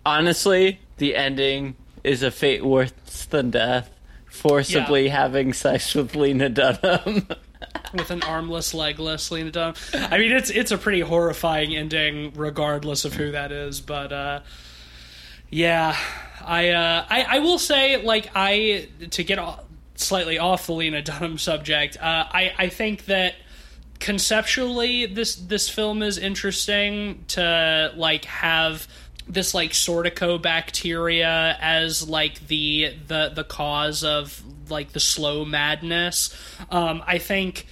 honestly the ending is a fate worse than death. Forcibly Yeah. having sex with Lena Dunham. with an armless, legless Lena Dunham. I mean, it's it's a pretty horrifying ending, regardless of who that is. But uh, yeah, I, uh, I I will say, like, I to get o- slightly off the Lena Dunham subject. Uh, I I think that conceptually this this film is interesting to like have this like sordico bacteria as like the the the cause of like the slow madness. Um i think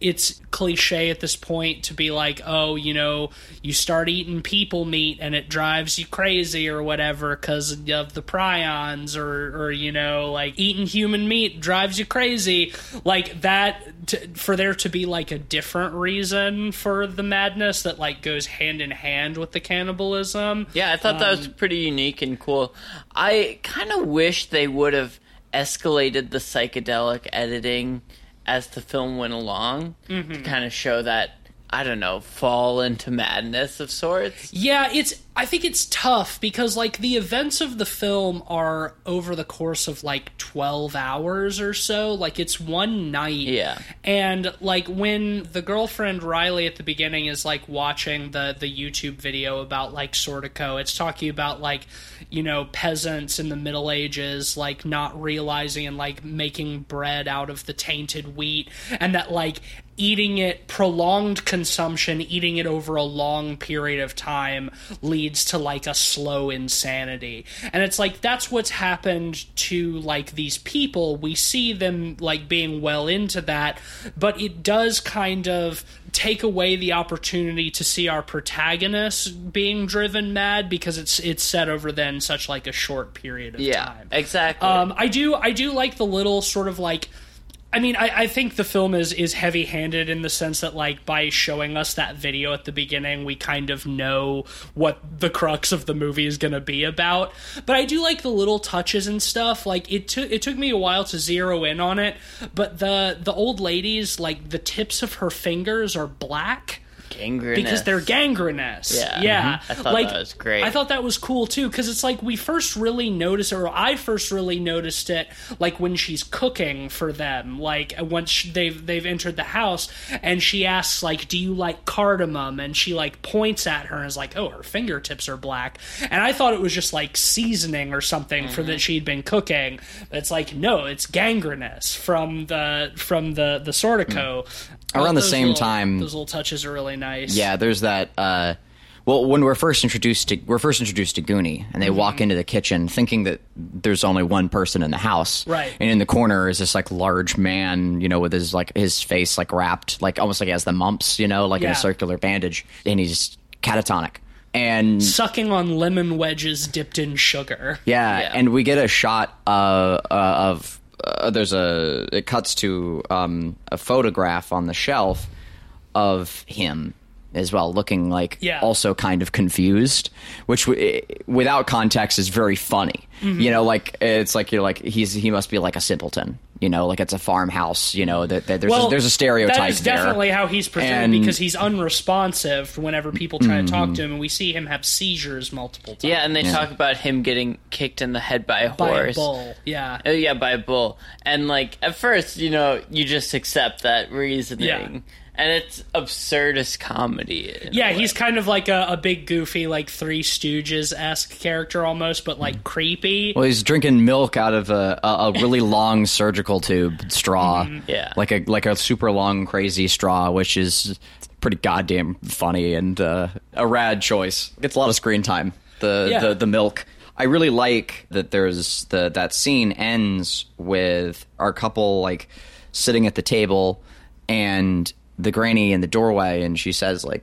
it's cliche at this point to be like, oh, you know, you start eating people meat and it drives you crazy or whatever because of the prions, or, or you know, like eating human meat drives you crazy. Like that, to, for there to be like a different reason for the madness that like goes hand in hand with the cannibalism. Yeah, I thought that Um, was pretty unique and cool. I kind of wish they would have escalated the psychedelic editing as the film went along Mm-hmm. to kind of show that I don't know, fall into madness of sorts. Yeah, it's. I think it's tough because like the events of the film are over the course of like twelve hours or so. Like it's one night. Yeah. And like when the girlfriend Riley at the beginning is like watching the the YouTube video about like Sordico, it's talking about like you know peasants in the Middle Ages like not realizing and like making bread out of the tainted wheat, and that like eating it prolonged consumption eating it over a long period of time leads to like a slow insanity. And it's like that's what's happened to like these people. We see them like being well into that but it does kind of take away the opportunity to see our protagonists being driven mad because it's it's set over then such like a short period of Yeah, time exactly. um, I do I do like the little sort of like I mean, I, I think the film is is heavy handed in the sense that like by showing us that video at the beginning, we kind of know what the crux of the movie is gonna be about. But I do like the little touches and stuff. Like it took it took me a while to zero in on it, but the the old lady's like the tips of her fingers are black Gangrenous. because they're gangrenous. Yeah. yeah. Mhm. I thought like, that was great. I thought that was cool too because it's like we first really noticed, or I first really noticed it, like when she's cooking for them. Like once they've they've entered the house, and she asks like, "Do you like cardamom?" And she like points at her and is like, "Oh, her fingertips are black." And I thought it was just like seasoning or something for Mm-hmm. that she'd been cooking. But it's like no, it's gangrenous from the from the the Sordico. Around the same little- time- those little touches are really nice. Yeah, there's that. Uh, well, when we're first introduced to we're first introduced to Gunni, and they Mm-hmm. walk into the kitchen thinking that there's only one person in the house, Right. And in the corner is this like large man, you know, with his like his face like wrapped, like almost like he has the mumps, you know, like in a circular bandage, and he's catatonic. And sucking on lemon wedges dipped in sugar. yeah, Yeah. and we get a shot uh, uh, of uh, there's a it cuts to um, a photograph on the shelf of him as well, looking like Yeah. also kind of confused, which w- without context is very funny. Mm-hmm. You know, like it's like you're like he's he must be like a simpleton. You know, like it's a farmhouse. You know that, that there's a, there's a stereotype That is there. definitely how he's presented And- because he's unresponsive whenever people try to talk mm-hmm. to him, and we see him have seizures multiple times. Yeah, and they talk about him getting kicked in the head by a by a horse. bull. Yeah. Oh yeah, by a bull. And like at first, you know, you just accept that reasoning. Yeah. And it's absurdist comedy. Yeah, he's kind of like a, a big, goofy, like Three Stooges esque character almost, but like creepy. Well, he's drinking milk out of a, a, a really long surgical tube straw. Mm-hmm. Yeah. like a like a super long crazy straw, which is pretty goddamn funny and uh, a rad choice. Gets a lot of screen time. The Yeah. the the milk. I really like that. There's the that scene ends with our couple like sitting at the table and the granny in the doorway, and she says like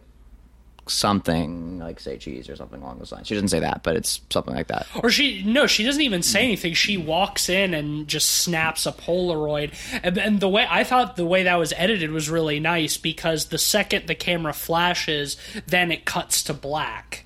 something like say cheese or something along those lines. She doesn't say that, but it's something like that. Or she, no, she doesn't even say anything. She walks in and just snaps a Polaroid. And, and the way, I thought the way that was edited was really nice because the second the camera flashes, then it cuts to black.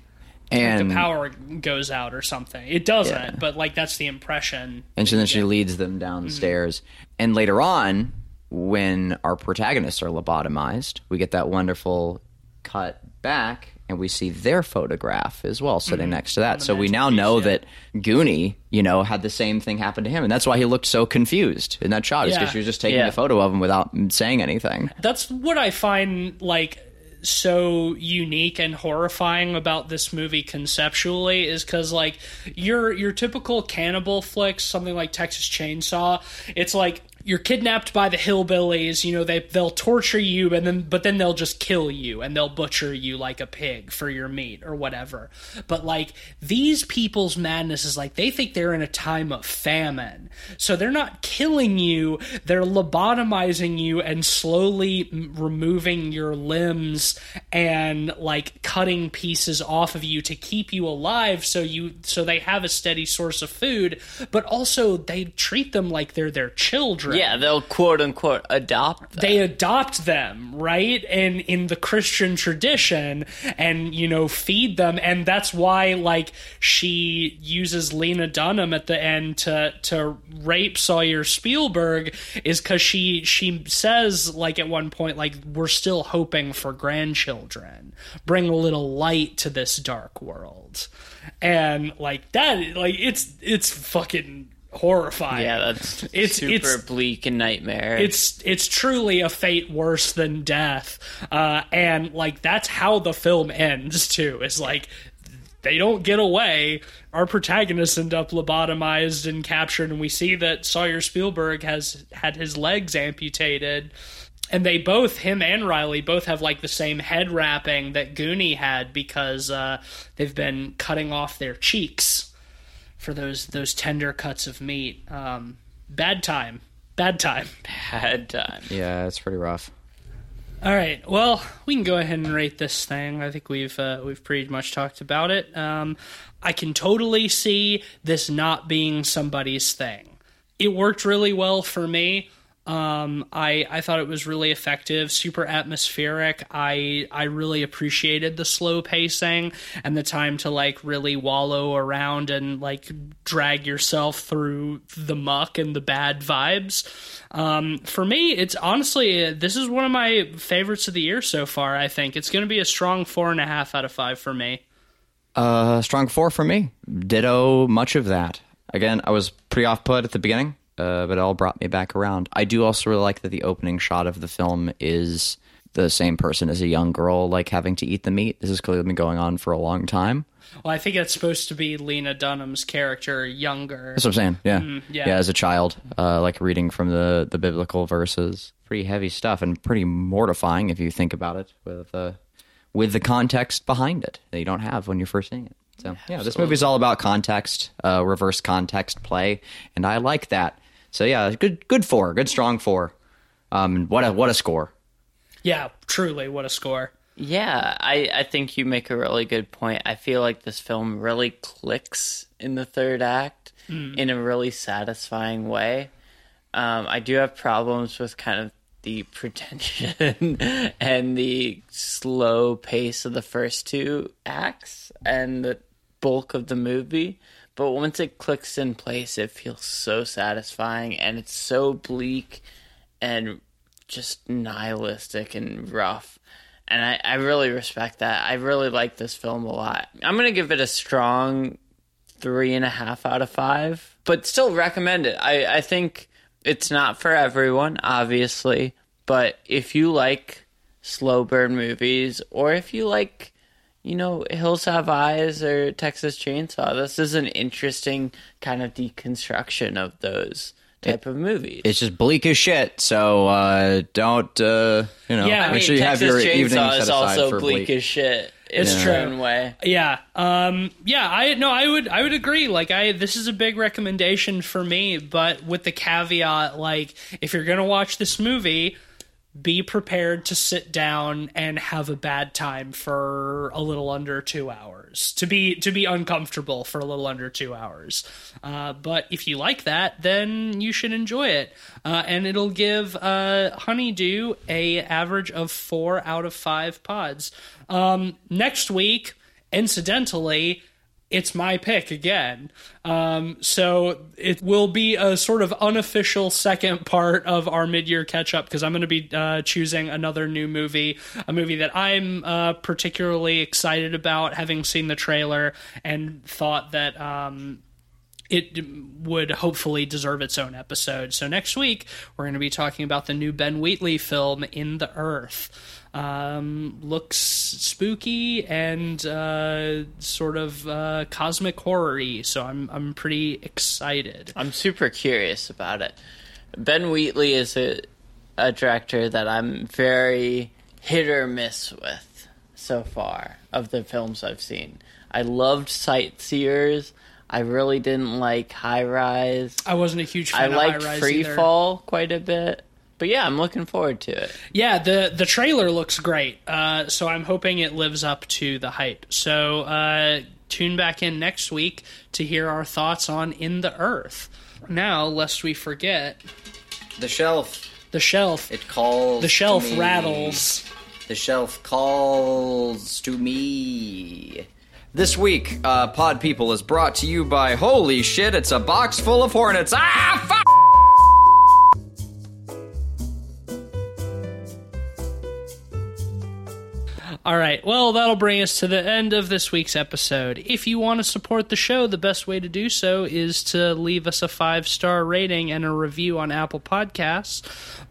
And the power goes out or something. It doesn't, Yeah. but like that's the impression. And she, then she leads them downstairs. stairs. And later on, when our protagonists are lobotomized, we get that wonderful cut back and we see their photograph as well sitting mm-hmm. next to that. So we now know that Gunni, you know, had the same thing happen to him. And that's why he looked so confused in that shot, is because Yeah. she was just taking Yeah. a photo of him without saying anything. That's what I find like so unique and horrifying about this movie conceptually is because like your your typical cannibal flicks, something like Texas Chainsaw, it's like you're kidnapped by the hillbillies. You know they they'll torture you and then but then they'll just kill you and they'll butcher you like a pig for your meat or whatever. But like these people's madness is like they think they're in a time of famine, so they're not killing you. They're lobotomizing you and slowly removing your limbs and like cutting pieces off of you to keep you alive so you so they have a steady source of food but also they treat them like they're their children Yeah, they'll quote unquote adopt them. they adopt them right and in the christian tradition and you know feed them. And that's why like she uses lena dunham at the end to to rape sawyer spielberg is because she she says like at one point like we're still hoping for grandchildren. Bring a little light to this dark world. And like that like it's it's fucking horrifying. Yeah, that's It's- super it's- bleak and nightmare. it's it's truly a fate worse than death. Uh and like that's how the film ends too it's like they don't get away. Our protagonists end up lobotomized and captured and we see that sawyer spielberg has had his legs amputated. And they both him and riley both have like the same head wrapping that gunni had because uh they've been cutting off their cheeks for those those tender cuts of meat um bad time bad time bad time. Yeah, it's pretty rough. All right. Well, we can go ahead and rate this thing. I think we've uh, we've pretty much talked about it. Um, I can totally see this not being somebody's thing. It worked really well for me. Um, I I thought it was really effective, super atmospheric. I I really appreciated the slow pacing and the time to like really wallow around and like drag yourself through the muck and the bad vibes. Um, for me, it's honestly this is one of my favorites of the year so far. I think it's going to be a strong four and a half out of five for me. Uh, strong four for me. Ditto much of that. Again, I was pretty off put at the beginning, uh, but it all brought me back around. I do also really like that the opening shot of the film is the same person as a young girl, like having to eat the meat. This has clearly been going on for a long time. Well, I think it's supposed to be Lena Dunham's character younger. That's what I'm saying. Yeah, yeah. As a child, uh, like reading from the the biblical verses, pretty heavy stuff and pretty mortifying if you think about it with uh, with the context behind it that you don't have when you're first seeing it. So yeah, this movie's all about context, uh, reverse context play, and I like that. So yeah, good good four, good strong four. Um, what a what a score. Yeah, truly, what a score. Yeah, I, I think you make a really good point. I feel like this film really clicks in the third act in a really satisfying way. Um, I do have problems with kind of the pretension and the slow pace of the first two acts and the bulk of the movie. But once it clicks in place, it feels so satisfying and it's so bleak and just nihilistic and rough. And I, I really respect that. I really like this film a lot. I'm going to give it a strong three and a half out of five, but still recommend it. I, I think it's not for everyone, obviously, but if you like slow burn movies or if you like, you know, Hills Have Eyes or Texas Chainsaw, this is an interesting kind of deconstruction of those type of movies. It's just bleak as shit. So uh, don't uh, you know? Yeah, I make mean, sure you Texas have your Chainsaw evening set is aside also for bleak, as shit. It's in true. its own way. Yeah. Um yeah, I no I would I would agree. Like I this is a big recommendation for me, but with the caveat like if you're going to watch this movie, be prepared to sit down and have a bad time for a little under 2 hours. To be to be uncomfortable for a little under 2 hours. Uh, but if you like that, then you should enjoy it. Uh, and it'll give uh, Honeydew a average of 4 out of 5 pods. Um, next week, incidentally, it's my pick again. Um, so it will be a sort of unofficial second part of our mid-year catch-up because I'm going to be uh, choosing another new movie, a movie that I'm uh, particularly excited about, having seen the trailer and thought that um, it would hopefully deserve its own episode. So next week we're going to be talking about the new Ben Wheatley film In the Earth. Um, looks spooky and uh, sort of uh, cosmic horror-y, so I'm I'm pretty excited. I'm super curious about it. Ben Wheatley is a, a director that I'm very hit or miss with so far of the films I've seen. I loved Sightseers. I really didn't like High Rise. I wasn't a huge I fan of liked High Rise Free either. Fall quite a bit. But yeah, I'm looking forward to it. Yeah, the the trailer looks great. Uh, so I'm hoping it lives up to the hype. So uh, tune back in next week to hear our thoughts on In the Earth. Now, lest we forget, the shelf. the shelf. It calls. the shelf to me. rattles. The shelf calls to me. This week, uh, Pod People is brought to you by Holy shit! It's a box full of hornets. Ah, fuck! All right. Well, that'll bring us to the end of this week's episode. If you want to support the show, the best way to do so is to leave us a five star rating and a review on Apple Podcasts.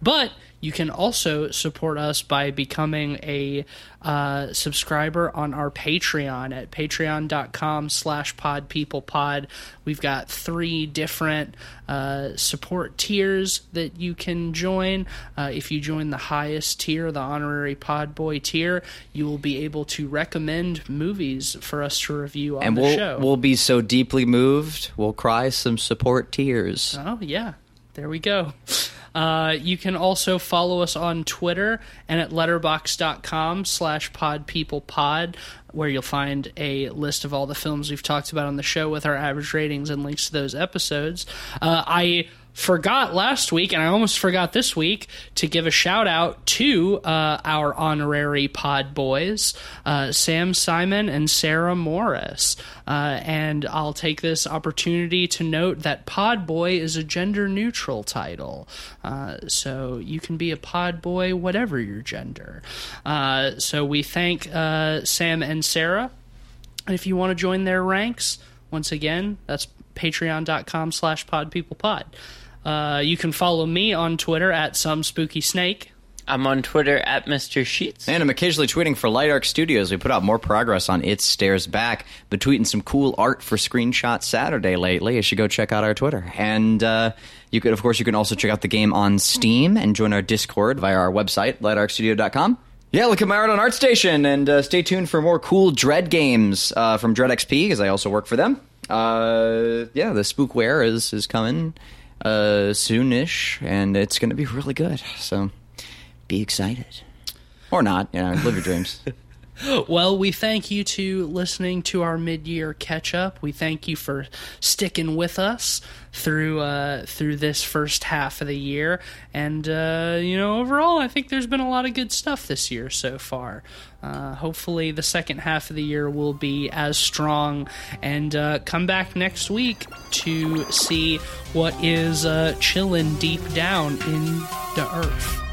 But you can also support us by becoming a uh, subscriber on our Patreon at patreon.com slash podpeoplepod. We've got three different uh, support tiers that you can join. Uh, if you join the highest tier, the honorary Podboy tier, you will be able to recommend movies for us to review on And the we'll show. we'll be so deeply moved, we'll cry some support tears. Oh, yeah. There we go. Uh, you can also follow us on Twitter and at letterboxd.com slash podpeoplepod, where you'll find a list of all the films we've talked about on the show with our average ratings and links to those episodes. Uh, I forgot last week, and I almost forgot this week, to give a shout out to uh, our honorary pod boys, uh, Sam Simon and Sarah Morris. Uh, and I'll take this opportunity to note that pod boy is a gender neutral title. Uh, so you can be a pod boy, whatever your gender. Uh, so we thank uh, Sam and Sarah. And if you want to join their ranks, once again, that's patreon.com slash podpeoplepod. Uh, you can follow me on Twitter at some spooky snake. I'm on Twitter at Mr. Sheets. And I'm occasionally tweeting for Light Arc Studios. We put out more progress on It Stares Back, but tweeting some cool art for Screenshot Saturday lately. You should go check out our Twitter. And uh, you could, of course, you can also check out the game on Steam and join our Discord via our website, lightarcstudio.com. Yeah, look at my art on ArtStation, and uh, stay tuned for more cool Dread games uh, from Dread XP, because I also work for them. Uh, yeah, the Spookware is is coming uh, soonish, and it's going to be really good. So be excited, or not. You know, live your dreams. Well, we thank you to listening to our mid-year catch-up. We thank you for sticking with us through uh, through this first half of the year, and uh, you know, overall, I think there's been a lot of good stuff this year so far. Uh, hopefully, the second half of the year will be as strong, and uh, come back next week to see what is uh, chilling deep down in the earth.